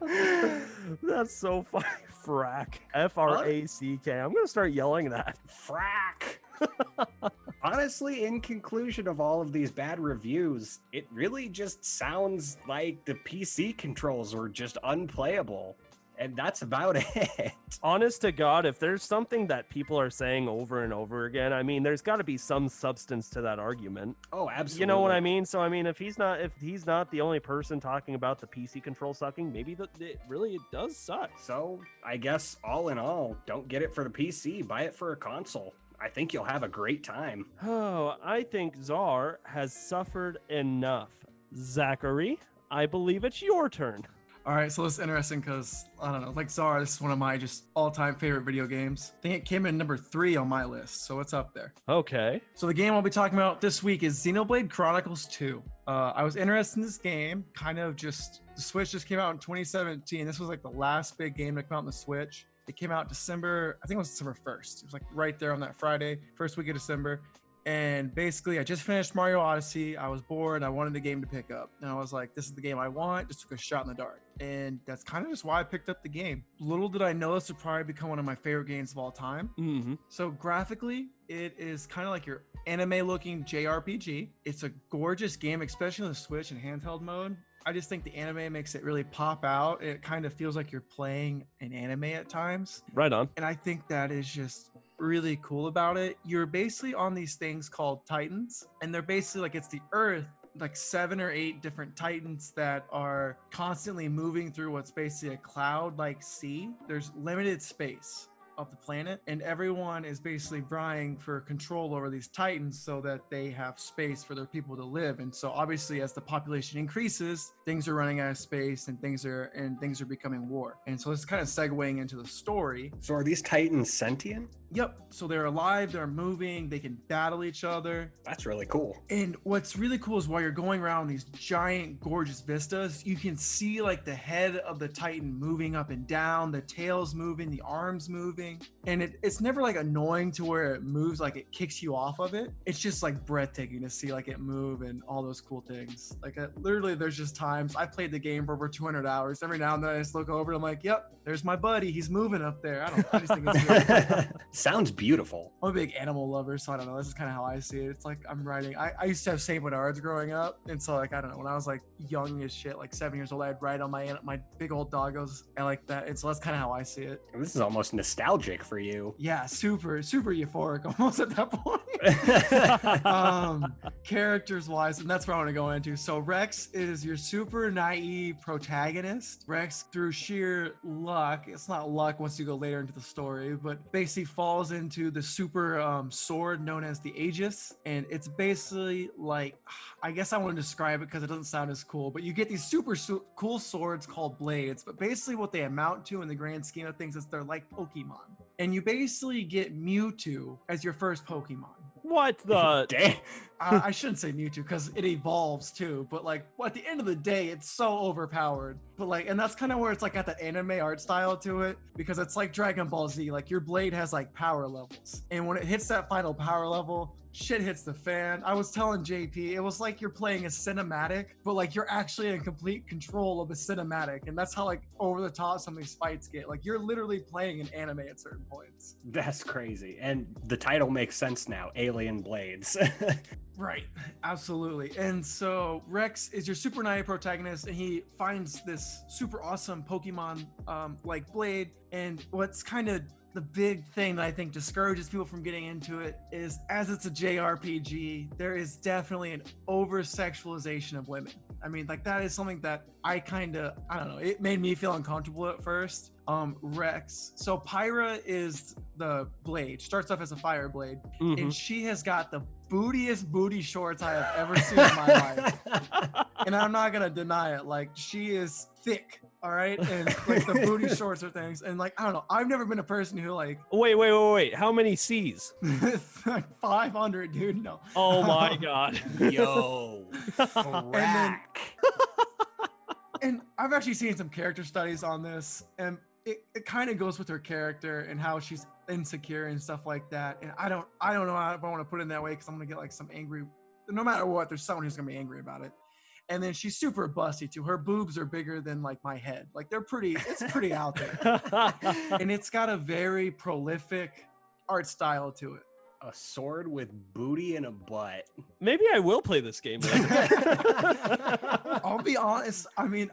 A: (laughs) That's so funny. Frack. F R A C K. I'm gonna start yelling that.
C: Frack. (laughs) Honestly, in conclusion of all of these bad reviews, it really just sounds like the PC controls were just unplayable. And that's about (laughs) it.
A: Honest to God, if there's something that people are saying over and over again, I mean, there's got to be some substance to that argument.
C: Oh, absolutely.
A: You know what I mean? So I mean, if he's not if he's not the only person talking about the PC control sucking, maybe the, it really it does suck.
C: So, I guess all in all, don't get it for the PC, buy it for a console. I think you'll have a great time. (sighs)
A: Oh, I think Zar has suffered enough. Zachary, I believe it's your turn.
B: All right, so this is interesting because I don't know, like Zara, this is one of my just all-time favorite video games. I think it came in number three on my list, so it's up there.
A: Okay.
B: So the game I'll be talking about this week is Xenoblade Chronicles 2. Uh, I was interested in this game, kind of just the Switch just came out in 2017. This was like the last big game to come out on the Switch. It came out December, I think it was December 1st. It was like right there on that Friday, first week of December. And basically, I just finished Mario Odyssey. I was bored. I wanted the game to pick up. And I was like, this is the game I want. Just took a shot in the dark. And that's kind of just why I picked up the game. Little did I know this would probably become one of my favorite games of all time.
A: Mm-hmm.
B: So, graphically, it is kind of like your anime looking JRPG. It's a gorgeous game, especially on the Switch and handheld mode. I just think the anime makes it really pop out. It kind of feels like you're playing an anime at times.
A: Right on.
B: And I think that is just really cool about it. You're basically on these things called Titans, and they're basically like it's the Earth, like seven or eight different Titans that are constantly moving through what's basically a cloud like sea. There's limited space of the planet, and everyone is basically vying for control over these titans so that they have space for their people to live. And so, obviously, as the population increases, things are running out of space, and things are and things are becoming war. And so, it's kind of segueing into the story.
C: So are these Titans sentient?
B: Yep. So they're alive, they're moving, they can battle each other.
C: That's really cool.
B: And what's really cool is while you're going around these giant, gorgeous vistas, you can see like the head of the Titan moving up and down, the tails moving, the arms moving. And it, it's never like annoying to where it moves, like it kicks you off of it. It's just like breathtaking to see like it move and all those cool things. Like uh, literally, there's just times I played the game for over 200 hours. Every now and then I just look over and I'm like, yep, there's my buddy. He's moving up there. I don't know. I just think it's really. (laughs)
C: Sounds beautiful.
B: I'm a big animal lover, so I don't know. This is kind of how I see it. It's like I'm writing. I, I used to have Saint Bernards growing up, and so like I don't know. When I was like young as shit, like seven years old, I'd ride on my my big old doggos and like that. And so that's kind of how I see it.
C: This is almost nostalgic for you.
B: Yeah, super super euphoric (laughs) almost at that point. (laughs) um, characters wise, and that's where I want to go into. So Rex is your super naive protagonist. Rex, through sheer luck, it's not luck once you go later into the story, but basically falls into the super um, sword known as the Aegis, and it's basically like I guess I want to describe it because it doesn't sound as cool, but you get these super su- cool swords called blades. But basically, what they amount to in the grand scheme of things is they're like Pokemon, and you basically get Mewtwo as your first Pokemon.
A: What (laughs) the?
C: Damn.
B: I, shouldn't say Mewtwo because it evolves too, but like well, at the end of the day, it's so overpowered. But like, and that's kind of where it's like got that anime art style to it because it's like Dragon Ball Z. Like your blade has like power levels, and when it hits that final power level, shit hits the fan. I was telling JP, it was like you're playing a cinematic, but like you're actually in complete control of a cinematic, and that's how like over the top some of these fights get. Like you're literally playing an anime at certain points.
C: That's crazy. And the title makes sense now Alien Blades. (laughs)
B: Right, absolutely. And so Rex is your super naive protagonist, and he finds this super awesome Pokemon um, like Blade. And what's kind of the big thing that I think discourages people from getting into it is as it's a JRPG, there is definitely an over sexualization of women. I mean, like that is something that I kind of, I don't know, it made me feel uncomfortable at first. Um, Rex. So Pyra is the blade, starts off as a fire blade,
A: Mhm.
B: and she has got the bootiest booty shorts I have ever seen in my life. And I'm not gonna deny it. Like she is thick, all right, and like the booty (laughs) shorts are things. And like I don't know, I've never been a person who like oh,
A: Wait, wait, wait, wait. How many C's? (laughs)
B: like 500, dude. No.
A: Oh (laughs) my god.
C: Yo.
B: then- and I've actually seen some character studies on this, and it, it kind of goes with her character and how she's insecure and stuff like that. And I don't I don't know if I want to put it in that way because I'm gonna get like some angry. No matter what, there's someone who's gonna be angry about it. And then she's super busty too. Her boobs are bigger than like my head. Like they're pretty. It's pretty out there, (laughs) and it's got a very prolific art style to it.
C: a sword with booty and a butt.
A: Maybe I will play this game. (laughs)
B: I'll be honest. I mean,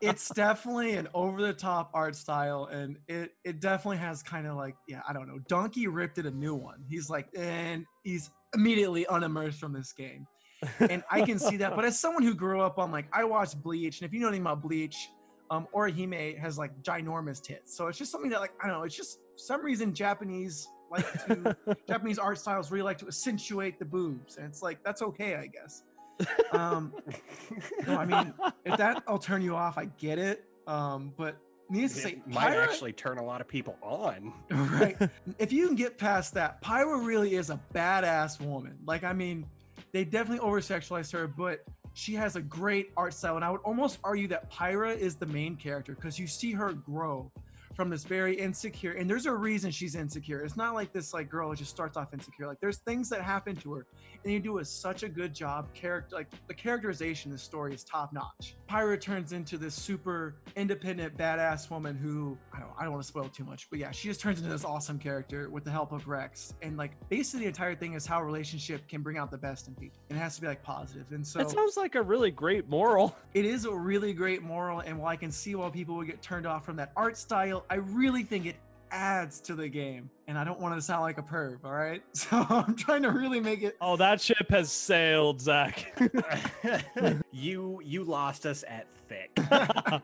B: it's definitely an over-the-top art style, and it it definitely has kind of like yeah, I don't know. Donkey ripped it a new one. He's like, and he's immediately unimmersed from this game, and I can see that. But as (laughs) someone who grew up on like, I watched Bleach, and if you know anything about Bleach, um, Orihime has like ginormous tits. So it's just something that like I don't know. It's just some reason Japanese like to (laughs) Japanese art styles really like to accentuate the boobs, and it's like that's okay, I guess. Um, no, I mean, if that'll turn you off, I get it. Um, but needless to say,
C: might
B: Pyra-
C: actually turn a lot of people on. (laughs)
B: right. If you can get past that, Pyra really is a badass woman. Like, I mean, they definitely over sexualized her, but she has a great art style. And I would almost argue that Pyra is the main character because you see her grow from this very insecure and there's a reason she's insecure. It's not like this like girl who just starts off insecure. Like there's things that happen to her and you do a, such a good job. Character like the characterization in the story is top notch. Pyra turns into this super independent badass woman who i don't i don't want to spoil too much but yeah she just turns into this awesome character with the help of rex and like basically the entire thing is how a relationship can bring out the best in people and it has to be like positive and so
A: that sounds like a really great moral.
B: it is a really great moral and while i can see why people would get turned off from that art style i really think it adds to the game and i don't want to sound like a perv all right (laughs) so i'm trying to really make it
A: Oh, that ship has sailed, Zach. (laughs)
C: you you lost us at thick. (laughs)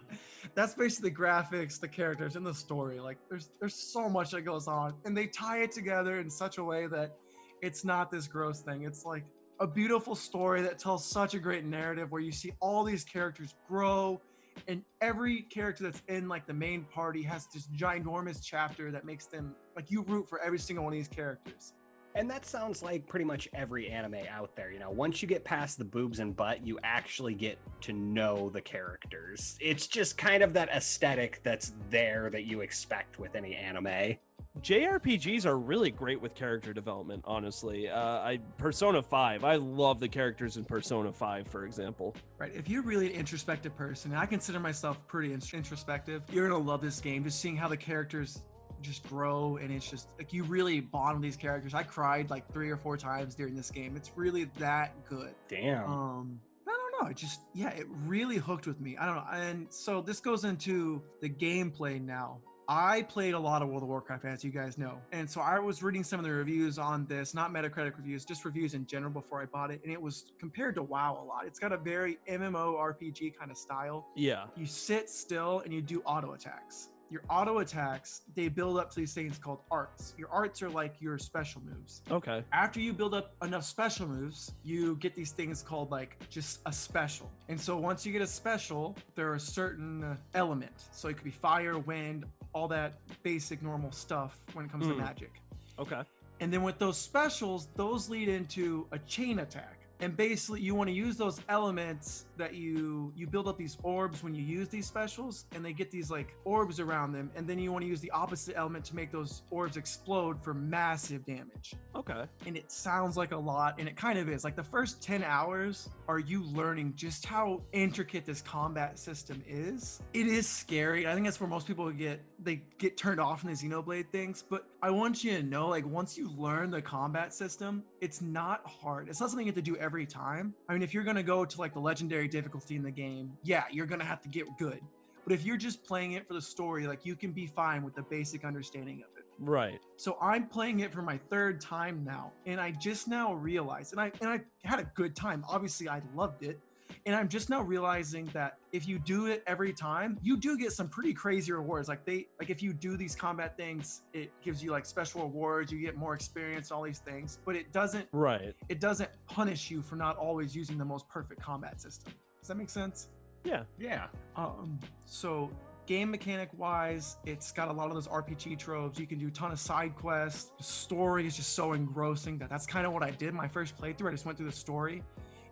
B: that's basically the graphics the characters and the story like there's there's so much that goes on and they tie it together in such a way that it's not this gross thing it's like a beautiful story that tells such a great narrative where you see all these characters grow and every character that's in like the main party has this ginormous chapter that makes them like you root for every single one of these characters
C: And that sounds like pretty much every anime out there. You know, once you get past the boobs and butt, you actually get to know the characters. It's just kind of that aesthetic that's there that you expect with any anime.
A: JRPGs are really great with character development, honestly. Uh, I Persona 5, I love the characters in Persona 5, for example.
B: right if you're really an introspective person and i consider myself pretty int- introspective you're gonna love this game just seeing how the characters just grow and it's just like you really bond with these characters i cried like three or four times during this game it's really that good
C: Damn.
B: um i don't know it just yeah it really hooked with me i don't know and so this goes into the gameplay now I played a lot of World of Warcraft, as you guys know. And so I was reading some of the reviews on this, not Metacritic reviews, just reviews in general before I bought it. And it was compared to WoW a lot. It's got a very MMO RPG kind of style
A: Yeah.
B: you sit still and you do auto attacks. Your auto attacks, they build up to these things called arts. Your arts are like your special moves.
A: Okay.
B: After you build up enough special moves, you get these things called like just a special. And so once you get a special, there are certain uh, element. So it could be fire, wind, all that basic normal stuff when it comes to
A: Mm.
B: magic.
A: Okay.
B: And then with those specials, those lead into a chain attack. And basically you want to use those elements that you you build up these orbs when you use these specials and they get these like orbs around them and then you want to use the opposite element to make those orbs explode for massive damage.
A: Okay.
B: And it sounds like a lot and it kind of is. Like the first 10 hours are you learning just how intricate this combat system is. It is scary. I think that's where most people get they get turned off from the Xenoblade things, but I want you to know like once you learn the combat system, it's not hard. It's not something you have to do every time. I mean, if you're going to go to like the legendary difficulty in the game, yeah, you're going to have to get good. But if you're just playing it for the story, like you can be fine with the basic understanding of it.
A: Right.
B: So I'm playing it for my third time now, and I just now realized, and I and I had a good time. Obviously, I loved it, and I'm just now realizing that if you do it every time, you do get some pretty crazy rewards. Like they, like if you do these combat things, it gives you like special rewards. You get more experience, all these things, but it doesn't
A: Right.
B: it doesn't punish you for not always using the most perfect combat system. Does that make sense?
A: Yeah.
C: yeah.
B: Um, so game mechanic wise, it's got a lot of those RPG tropes. You can do a ton of side quests. The story is just so engrossing that that's kind of what I did my first playthrough. I just went through the story,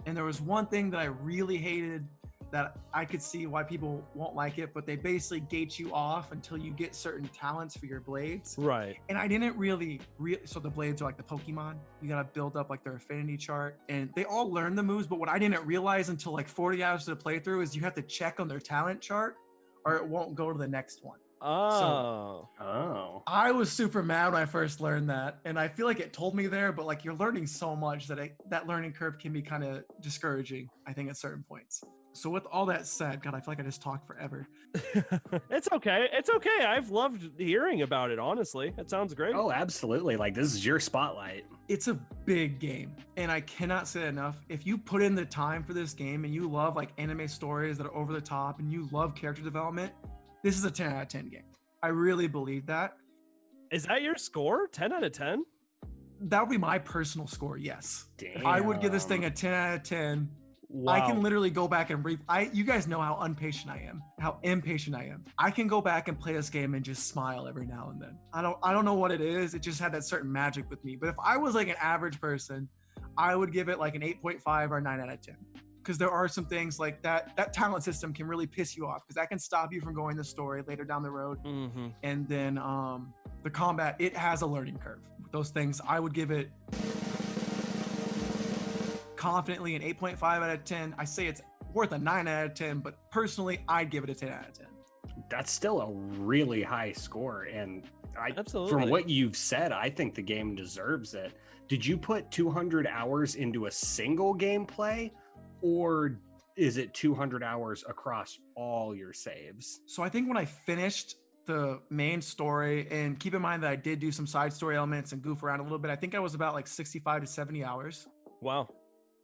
B: and there was one thing that I really hated that I could see why people won't like it, but they basically gate you off until you get certain talents for your blades.
A: Right.
B: And I didn't really, really. So the blades are like the Pokemon. You gotta build up like their affinity chart, and they all learn the moves. But what I didn't realize until like 40 hours of the playthrough is you have to check on their talent chart, or it won't go to the next one.
A: Oh.
C: Oh.
B: I was super mad when I first learned that, and I feel like it told me there. But like you're learning so much that it, that learning curve can be kind of discouraging. I think at certain points. So with all that said, God, I feel like I just talked forever. (laughs)
A: it's okay. It's okay. I've loved hearing about it, honestly. It sounds great.
C: Oh, absolutely. Like this is your spotlight.
B: it's a big game and i cannot say it enough if you put in the time for this game and you love like anime stories that are over the top and you love character development this is a 10 out of 10 game i really believe that
A: Is that your score? 10 out of 10?
B: that would be my personal score yes
C: Damn.
B: i would give this thing a 10 out of 10
A: Wow.
B: I can literally go back and read. I you guys know how impatient I am, how impatient I am. I can go back and play this game and just smile every now and then. I don't I don't know what it is. It just had that certain magic with me. But if I was like an average person, I would give it like an 8.5 or 9 out of 10. Because there are some things like that that talent system can really piss you off because that can stop you from going the story later down the road.
A: hmm
B: And then um the combat, it has a learning curve. Those things I would give it confidently an 8.5 out of 10. I say it's worth a 9 out of 10, but personally, I'd give it a 10 out of 10.
C: That's still a really high score. And I,
A: Absolutely.
C: from what you've said, I think the game deserves it. Did you put 200 hours into a single gameplay, or is it 200 hours across all your saves?
B: So I think when I finished the main story, and keep in mind that I did do some side story elements and goof around a little bit, I think I was about like 65 to 70 hours.
A: Wow.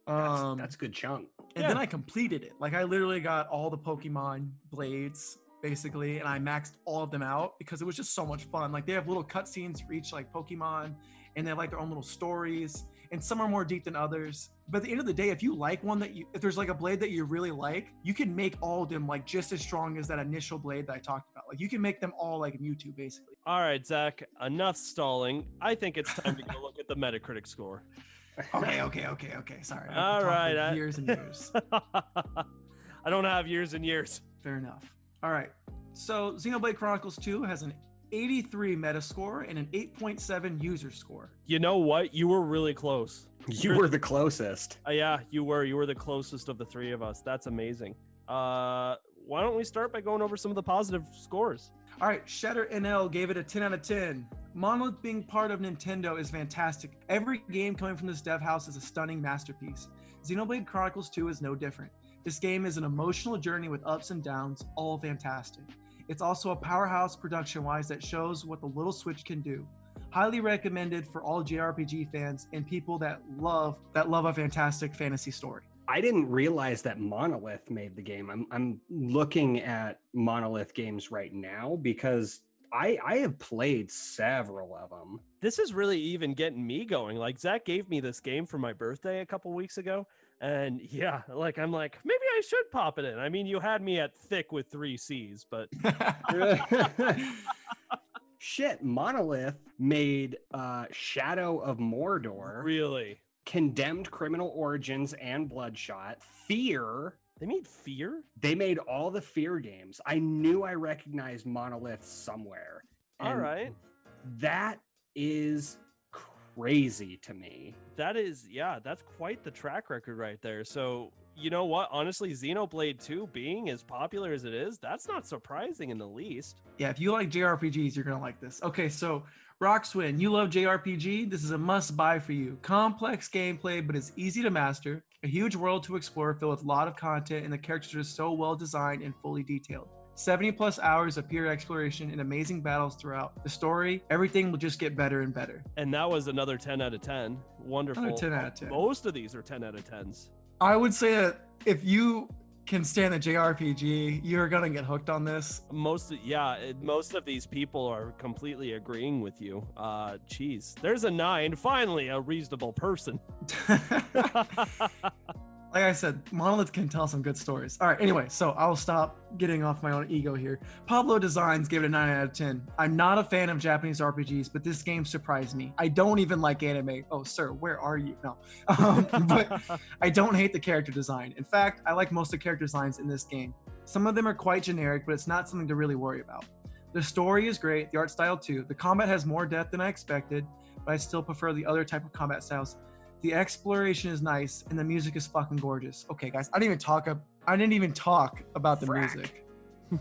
C: That's,
B: Um,
C: that's a good chunk.
B: and
A: Yeah.
B: then I completed it. Like I literally got all the Pokemon blades basically, and I maxed all of them out because it was just so much fun. Like they have little cutscenes for each like Pokemon, and they have like their own little stories, and some are more deep than others. But at the end of the day, if you like one that you, if there's like a blade that you really like, you can make all of them like just as strong as that initial blade that I talked about. Like you can make them all like Mewtwo basically.
A: All right, Zach, enough stalling. I think it's time to go look at the Metacritic score. (laughs)
B: Okay, okay, okay, okay. Sorry. I've
A: All right, I-
B: years and years. (laughs)
A: I don't have years and years.
B: Fair enough. All right. So Xenoblade Chronicles 2 has an 83 Metascore and an 8.7 user score.
A: You know what? You were really close.
C: You were the closest.
A: Uh, yeah, you were. You were the closest of the three of us. That's amazing. Uh, why don't we start by going over some of the positive scores?
B: All right, Shatter NL gave it a 10 out of 10. Monolith being part of Nintendo is fantastic. Every game coming from this dev house is a stunning masterpiece. Xenoblade Chronicles 2 is no different. This game is an emotional journey with ups and downs, all fantastic. It's also a powerhouse production wise that shows what the little Switch can do. Highly recommended for all JRPG fans and people that love that love a fantastic fantasy story.
C: I didn't realize that Monolith made the game. I'm I'm looking at Monolith games right now because I I have played several of them.
A: This is really even getting me going. Like Zach gave me this game for my birthday a couple weeks ago, and yeah, like I'm like maybe I should pop it in. I mean, you had me at thick with three C's, but (laughs)
C: Shit, Monolith made uh, Shadow of Mordor,
A: really,
C: Condemned Criminal Origins and Bloodshot, Fear.
A: they made Fear.
C: They made all the Fear games. I knew I recognized Monolith somewhere.
A: All right,
C: That is crazy to me.
A: that is yeah, that's quite the track record right there. So you know what? Honestly, Xenoblade 2 being as popular as it is, that's not surprising in the least.
B: Yeah, if you like JRPGs, you're gonna like this. Okay, so Rockswin, you love JRPG. This is a must-buy for you. Complex gameplay, but it's easy to master. A huge world to explore, filled with a lot of content, and the characters are so well designed and fully detailed. 70 plus hours of pure exploration and amazing battles throughout. The story, everything will just get better and better.
A: And that was another 10 out of 10. Wonderful.
B: Another 10 out of 10.
A: Most of these are 10 out of 10s.
B: I would say that if you can stand a JRPG, you're gonna get hooked on this.
A: Most, yeah, most of these people are completely agreeing with you. Uh, geez, there's a nine. Finally, a reasonable person. (laughs) (laughs)
B: like I said, Monolith can tell some good stories. All right, anyway, so I'll stop getting off my own ego here. Pablo Designs gave it a 9 out of 10. I'm not a fan of Japanese RPGs, but this game surprised me. I don't even like anime. Oh, sir, where are you? No. (laughs) Um, but I don't hate the character design. In fact, I like most of the character designs in this game. Some of them are quite generic, but it's not something to really worry about. The story is great, the art style too. The combat has more depth than I expected, but I still prefer the other type of combat styles. The exploration is nice, and the music is fucking gorgeous. Okay, guys, I didn't even talk. Ab- I didn't even talk about the
C: Frack.
B: music.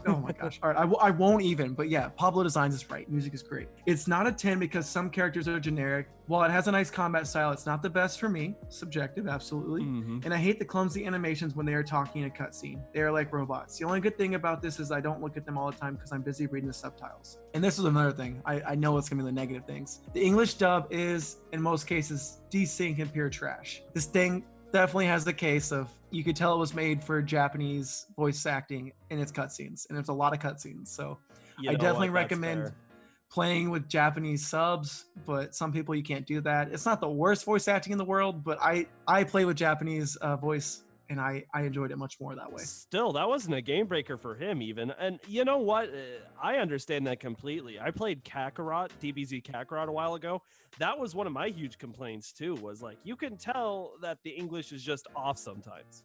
B: Oh my gosh! All right, I, w- I won't even. But yeah, Pablo Designs is right. Music is great. It's not a ten because some characters are generic. While it has a nice combat style, it's not the best for me. Subjective, absolutely.
A: Mhm.
B: And I hate the clumsy animations when they are talking in a cutscene. They are like robots. The only good thing about this is I don't look at them all the time because I'm busy reading the subtitles. And this is another thing. I, I know it's gonna be the negative things. The English dub is, in most cases, desync and pure trash. This thing definitely has the case of you could tell it was made for Japanese voice acting in its cutscenes, and it's a lot of cutscenes. So
A: You
B: I definitely recommend playing with Japanese subs, but some people you can't do that. It's not the worst voice acting in the world, but I I play with Japanese uh, voice and I I enjoyed it much more that way.
A: Still, that wasn't a game breaker for him, even. And you know what? Uh, I understand that completely. I played Kakarot, DBZ Kakarot, a while ago. That was one of my huge complaints too. Was like you can tell that the English is just off sometimes.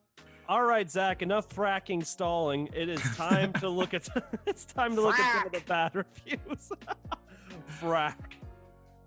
A: All right, Zach. Enough fracking stalling. It is time to look at. (laughs) it's time to look at some of the bad (laughs) reviews. (laughs) Frack.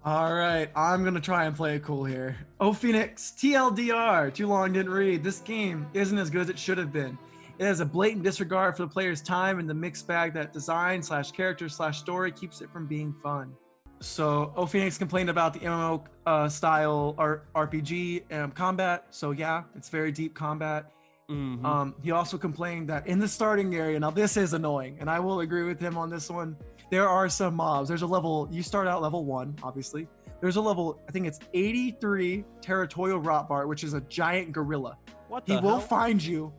B: All right, I'm gonna try and play it cool here. Oh, Phoenix, TLDR, too long didn't read. This game isn't as good as it should have been. It has a blatant disregard for the player's time and the mixed bag that design slash character slash story keeps it from being fun. So, Oh Phoenix complained about the MMO uh, style R- RPG um, combat. So yeah, it's very deep combat.
A: Mhm.
B: Um, he also complained that in the starting area, now this is annoying, and I will agree with him on this one. There are some mobs. There's a level, you start out level one, obviously. There's a level, I think it's 83 Territorial Rotbart, which is a giant gorilla.
A: what
B: He will
A: hell?
B: find you.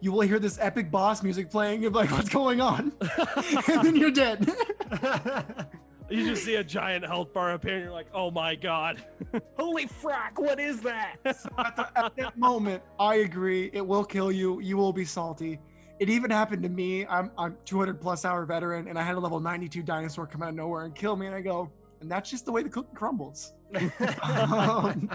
B: You will hear this epic boss music playing. You're like, what's going on? (laughs) (laughs) and then you're dead. (laughs)
A: you just see a giant health bar appear, and you're like, "Oh my god!" (laughs)
C: Holy frack, what is that? (laughs)
B: at, the, at that moment, I agree. It will kill you. You will be salty. It even happened to me. I'm I'm 200 plus hour veteran, and I had a level 92 dinosaur come out of nowhere and kill me. And I go, and that's just the way the cookie crumbles. (laughs) Um,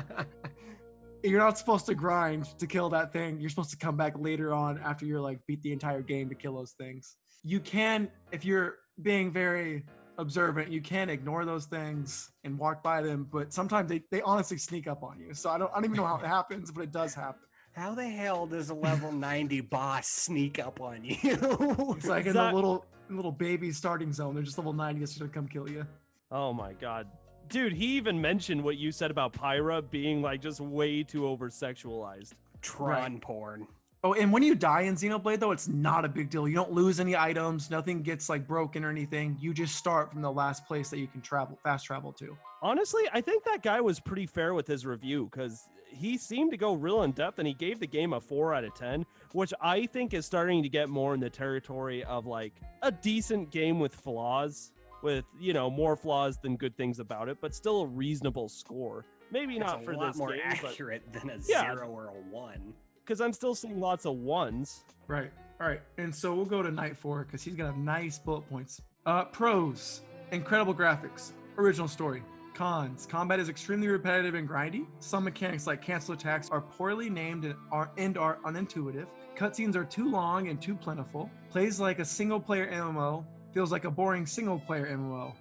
B: You're not supposed to grind to kill that thing. You're supposed to come back later on after you're like beat the entire game to kill those things. You can, if you're being very observant, you can't ignore those things and walk by them, but sometimes they, they honestly sneak up on you. So I don't I don't even know how it (laughs) happens, but it does happen.
C: How the hell does a level 90 boss sneak up on you?
B: It's like in
A: Zach-
B: the little little baby starting zone. They're just level 90 just to come kill you.
A: Oh my god. Dude, he even mentioned what you said about Pyra being like just way too over sexualized.
C: Tron porn.
B: Oh, and when you die in Xenoblade, though, it's not a big deal. You don't lose any items. Nothing gets like broken or anything. You just start from the last place that you can travel, fast travel to.
A: Honestly, I think that guy was pretty fair with his review because he seemed to go real in depth and he gave the game a 4 out of 10, which I think is starting to get more in the territory of like a decent game with flaws, with, you know, more flaws than good things about it, but still a reasonable score. Maybe
C: That's
A: not
C: a
A: for
C: lot
A: this
C: more
A: game, but
C: accurate than a
A: Yeah.
C: zero or a one.
A: Because I'm still seeing lots of ones.
B: Right. All right. And so we'll go to night four because he's got a nice bullet points. Uh, pros: incredible graphics, original story. Cons: combat is extremely repetitive and grindy. Some mechanics like cancel attacks are poorly named and are and are unintuitive. Cutscenes are too long and too plentiful. Plays like a single-player MMO. Feels like a boring single-player MMO.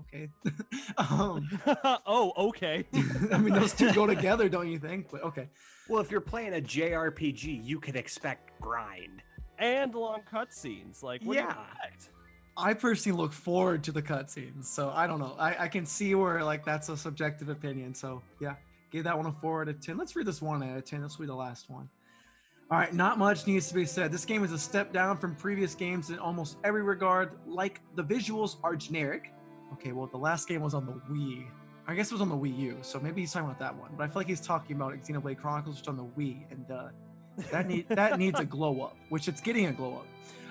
B: Okay. (laughs) um, (laughs)
A: oh, okay. (laughs)
B: I mean, those two go together, don't you think? But okay.
C: Well, if you're playing a JRPG, you can expect grind.
A: and long cutscenes. Like, what do you
C: Yeah.
B: I personally look forward to the cutscenes, so I don't know. I, I can see where like that's a subjective opinion. So yeah, gave that one a four out of ten. Let's read this one out of ten. This will be the last one. All right, not much needs to be said. This game is a step down from previous games in almost every regard. Like the visuals are generic. Okay, well the last game was on the Wii. I guess it was on the Wii U, so maybe he's talking about that one. But I feel like he's talking about Xenoblade Chronicles, which is on the Wii, and uh, that need (laughs) that needs a glow up, which it's getting a glow up.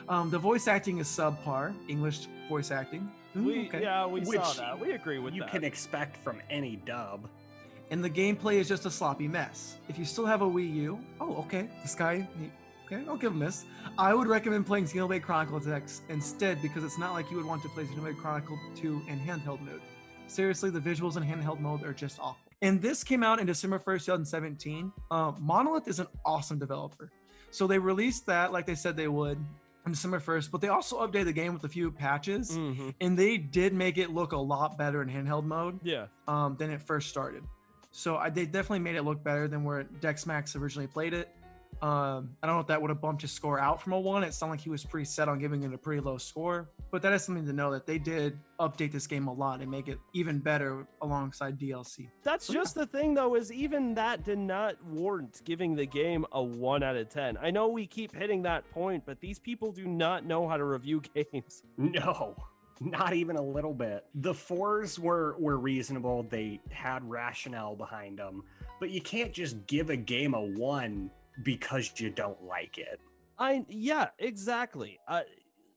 B: Um, the voice acting is subpar, English voice acting. Ooh,
A: We,
B: okay.
A: Yeah, we saw that. We agree with that.
C: you
A: that.
C: can expect from any dub.
B: And the gameplay is just a sloppy mess. If you still have a Wii U, oh, okay, this guy, he- okay, I'll give him this. I would recommend playing Xenoblade Chronicles X instead because it's not like you would want to play Xenoblade Chronicle 2 in handheld mode. Seriously, the visuals in handheld mode are just awful. And this came out in December 1st, 2017. Uh, Monolith is an awesome developer. So they released that like they said they would on December 1st, but they also updated the game with a few patches.
A: Mhm.
B: And they did make it look a lot better in handheld mode
A: Yeah.
B: um, than it first started. So I, they definitely made it look better than where Dexmax originally played it. Um, I don't know if that would have bumped his score out from a one. It sounded like he was pretty set on giving it a pretty low score, but that is something to know that they did update this game a lot and make it even better alongside DLC.
A: That's
B: So, yeah.
A: just the thing, though, is even that did not warrant giving the game a 1 out of 10. I know we keep hitting that point, but these people do not know how to review (laughs) games.
C: No, not even a little bit. The fours were were reasonable. They had rationale behind them, but you can't just give a game a one because you don't like it.
A: I yeah, exactly. Uh,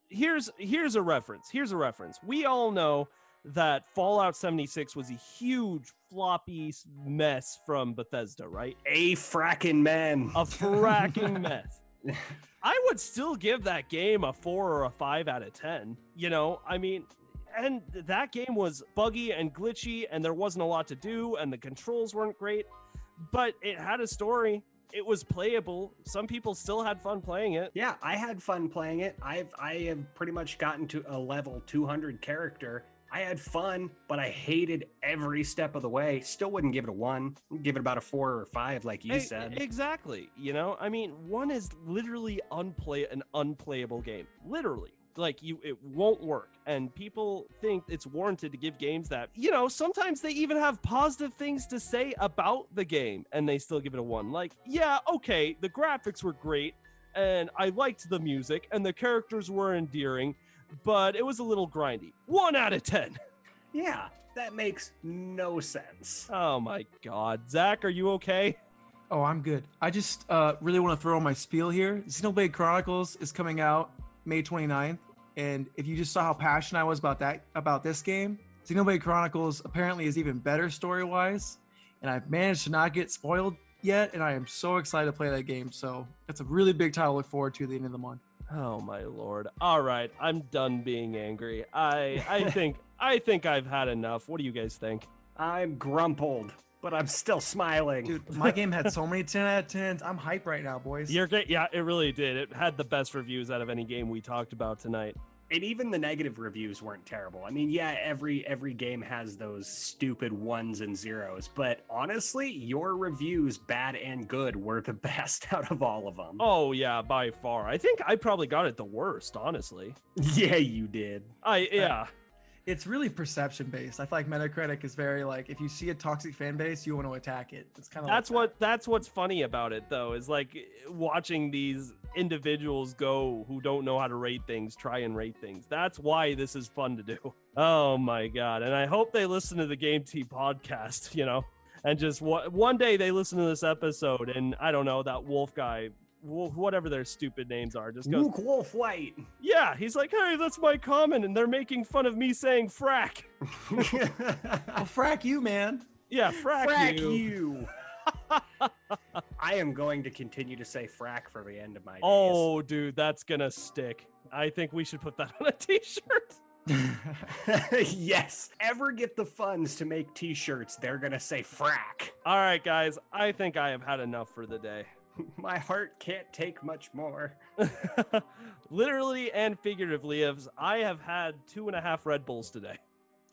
A: here's here's a reference. Here's a reference. We all know that Fallout 76 was a huge floppy mess from Bethesda, right?
C: A fracking man.
A: A fracking (laughs) mess. I would still give that game a four or a five out of 10. You know, I mean, and that game was buggy and glitchy, and there wasn't a lot to do, and the controls weren't great, but it had a story. It was playable. Some people still had fun playing it.
C: Yeah, I had fun playing it. I've I have pretty much gotten to a level 200 character. I had fun, but I hated every step of the way. Still wouldn't give it a one. Give it about a four or five, like you
A: E-
C: said.
A: Exactly. You know, I mean, one is literally unplay an unplayable game. Literally. Like you it won't work. And people think it's warranted to give games that, you know, sometimes they even have positive things to say about the game and they still give it a 1. Like, yeah, okay, the graphics were great and I liked the music and the characters were endearing, but it was a little grindy. 1 out of 10.
C: yeah, that makes no sense.
A: Oh my god. Zach, are you okay?
B: Oh, I'm good. I just uh, really want to throw my spiel here. Xenoblade Chronicles is coming out May 29th, and if you just saw how passionate I was about that about this game, Xenoblade Chronicles apparently is even better story-wise, and I've managed to not get spoiled yet, and I am so excited to play that game. So it's a really big title to look forward to at the end of the month.
A: Oh my lord. All right, I'm done being angry. I I (laughs) think I think I've had enough. What do you guys think?
C: I'm grumpled, but I'm still smiling.
B: Dude, my (laughs) game had so many 10 out of 10s. I'm hype right now, boys.
A: You're great. Yeah, it really did. It had the best reviews out of any game we talked about tonight.
C: And even the negative reviews weren't terrible. I mean, yeah, every every game has those stupid ones and zeros, but honestly, your reviews, bad and good, were the (laughs) best out of all of them.
A: Oh yeah, by far. I think I probably got it the worst, honestly.
C: yeah, you did.
A: I yeah.
B: It's really perception based. I feel like Metacritic is very like if you see a toxic fan base, you want to attack it. It's kind of
A: That's what that's what's funny about it though, is like watching these individuals go who don't know how to rate things, try and rate things. That's why this is fun to do. (laughs) Oh my god. And I hope they listen to the Game Tea podcast, (laughs) you know. And just wa- one day they listen to this episode and I don't know, that wolf guy whatever their stupid names are, just goes,
C: Luke Wolf White.
A: yeah. He's like, hey, that's my comment, and they're making fun of me saying frack. (laughs)
B: Well, frack you, man.
A: Yeah, frack,
C: frack
A: you.
C: you. (laughs) (laughs) I am going to continue to say frack for the end of my days.
A: Oh, dude, that's gonna stick. I think we should put that on a t-shirt.
C: yes. Ever get the funds to make t-shirts, they're going to say frack.
A: All right, guys, I think I have had enough for the day. (laughs)
C: My heart can't take much more. (laughs)
A: Literally and figuratively, as I have had two and a half Red Bulls today.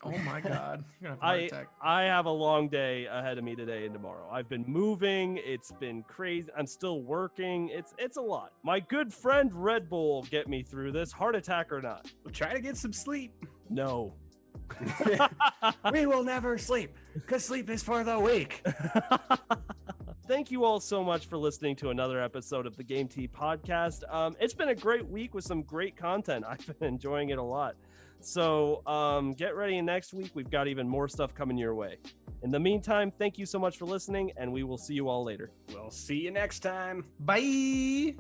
B: oh my god. Have (laughs)
A: I. I have a long day ahead of me today and tomorrow. I've been moving. It's been crazy. I'm still working. It's it's a lot. My good friend Red Bull will get me through this, heart attack or not.
C: We'll try to get some sleep.
A: No.
C: we will never sleep because sleep is for the weak.
A: Thank you all so much for listening to another episode of the Game Tea podcast. Um, it's been a great week with some great content. (laughs) I've been enjoying it a lot. So um, get ready next week. We've got even more stuff coming your way. In the meantime, thank you so much for listening, and we will see you all later.
C: We'll see you next time.
B: Bye.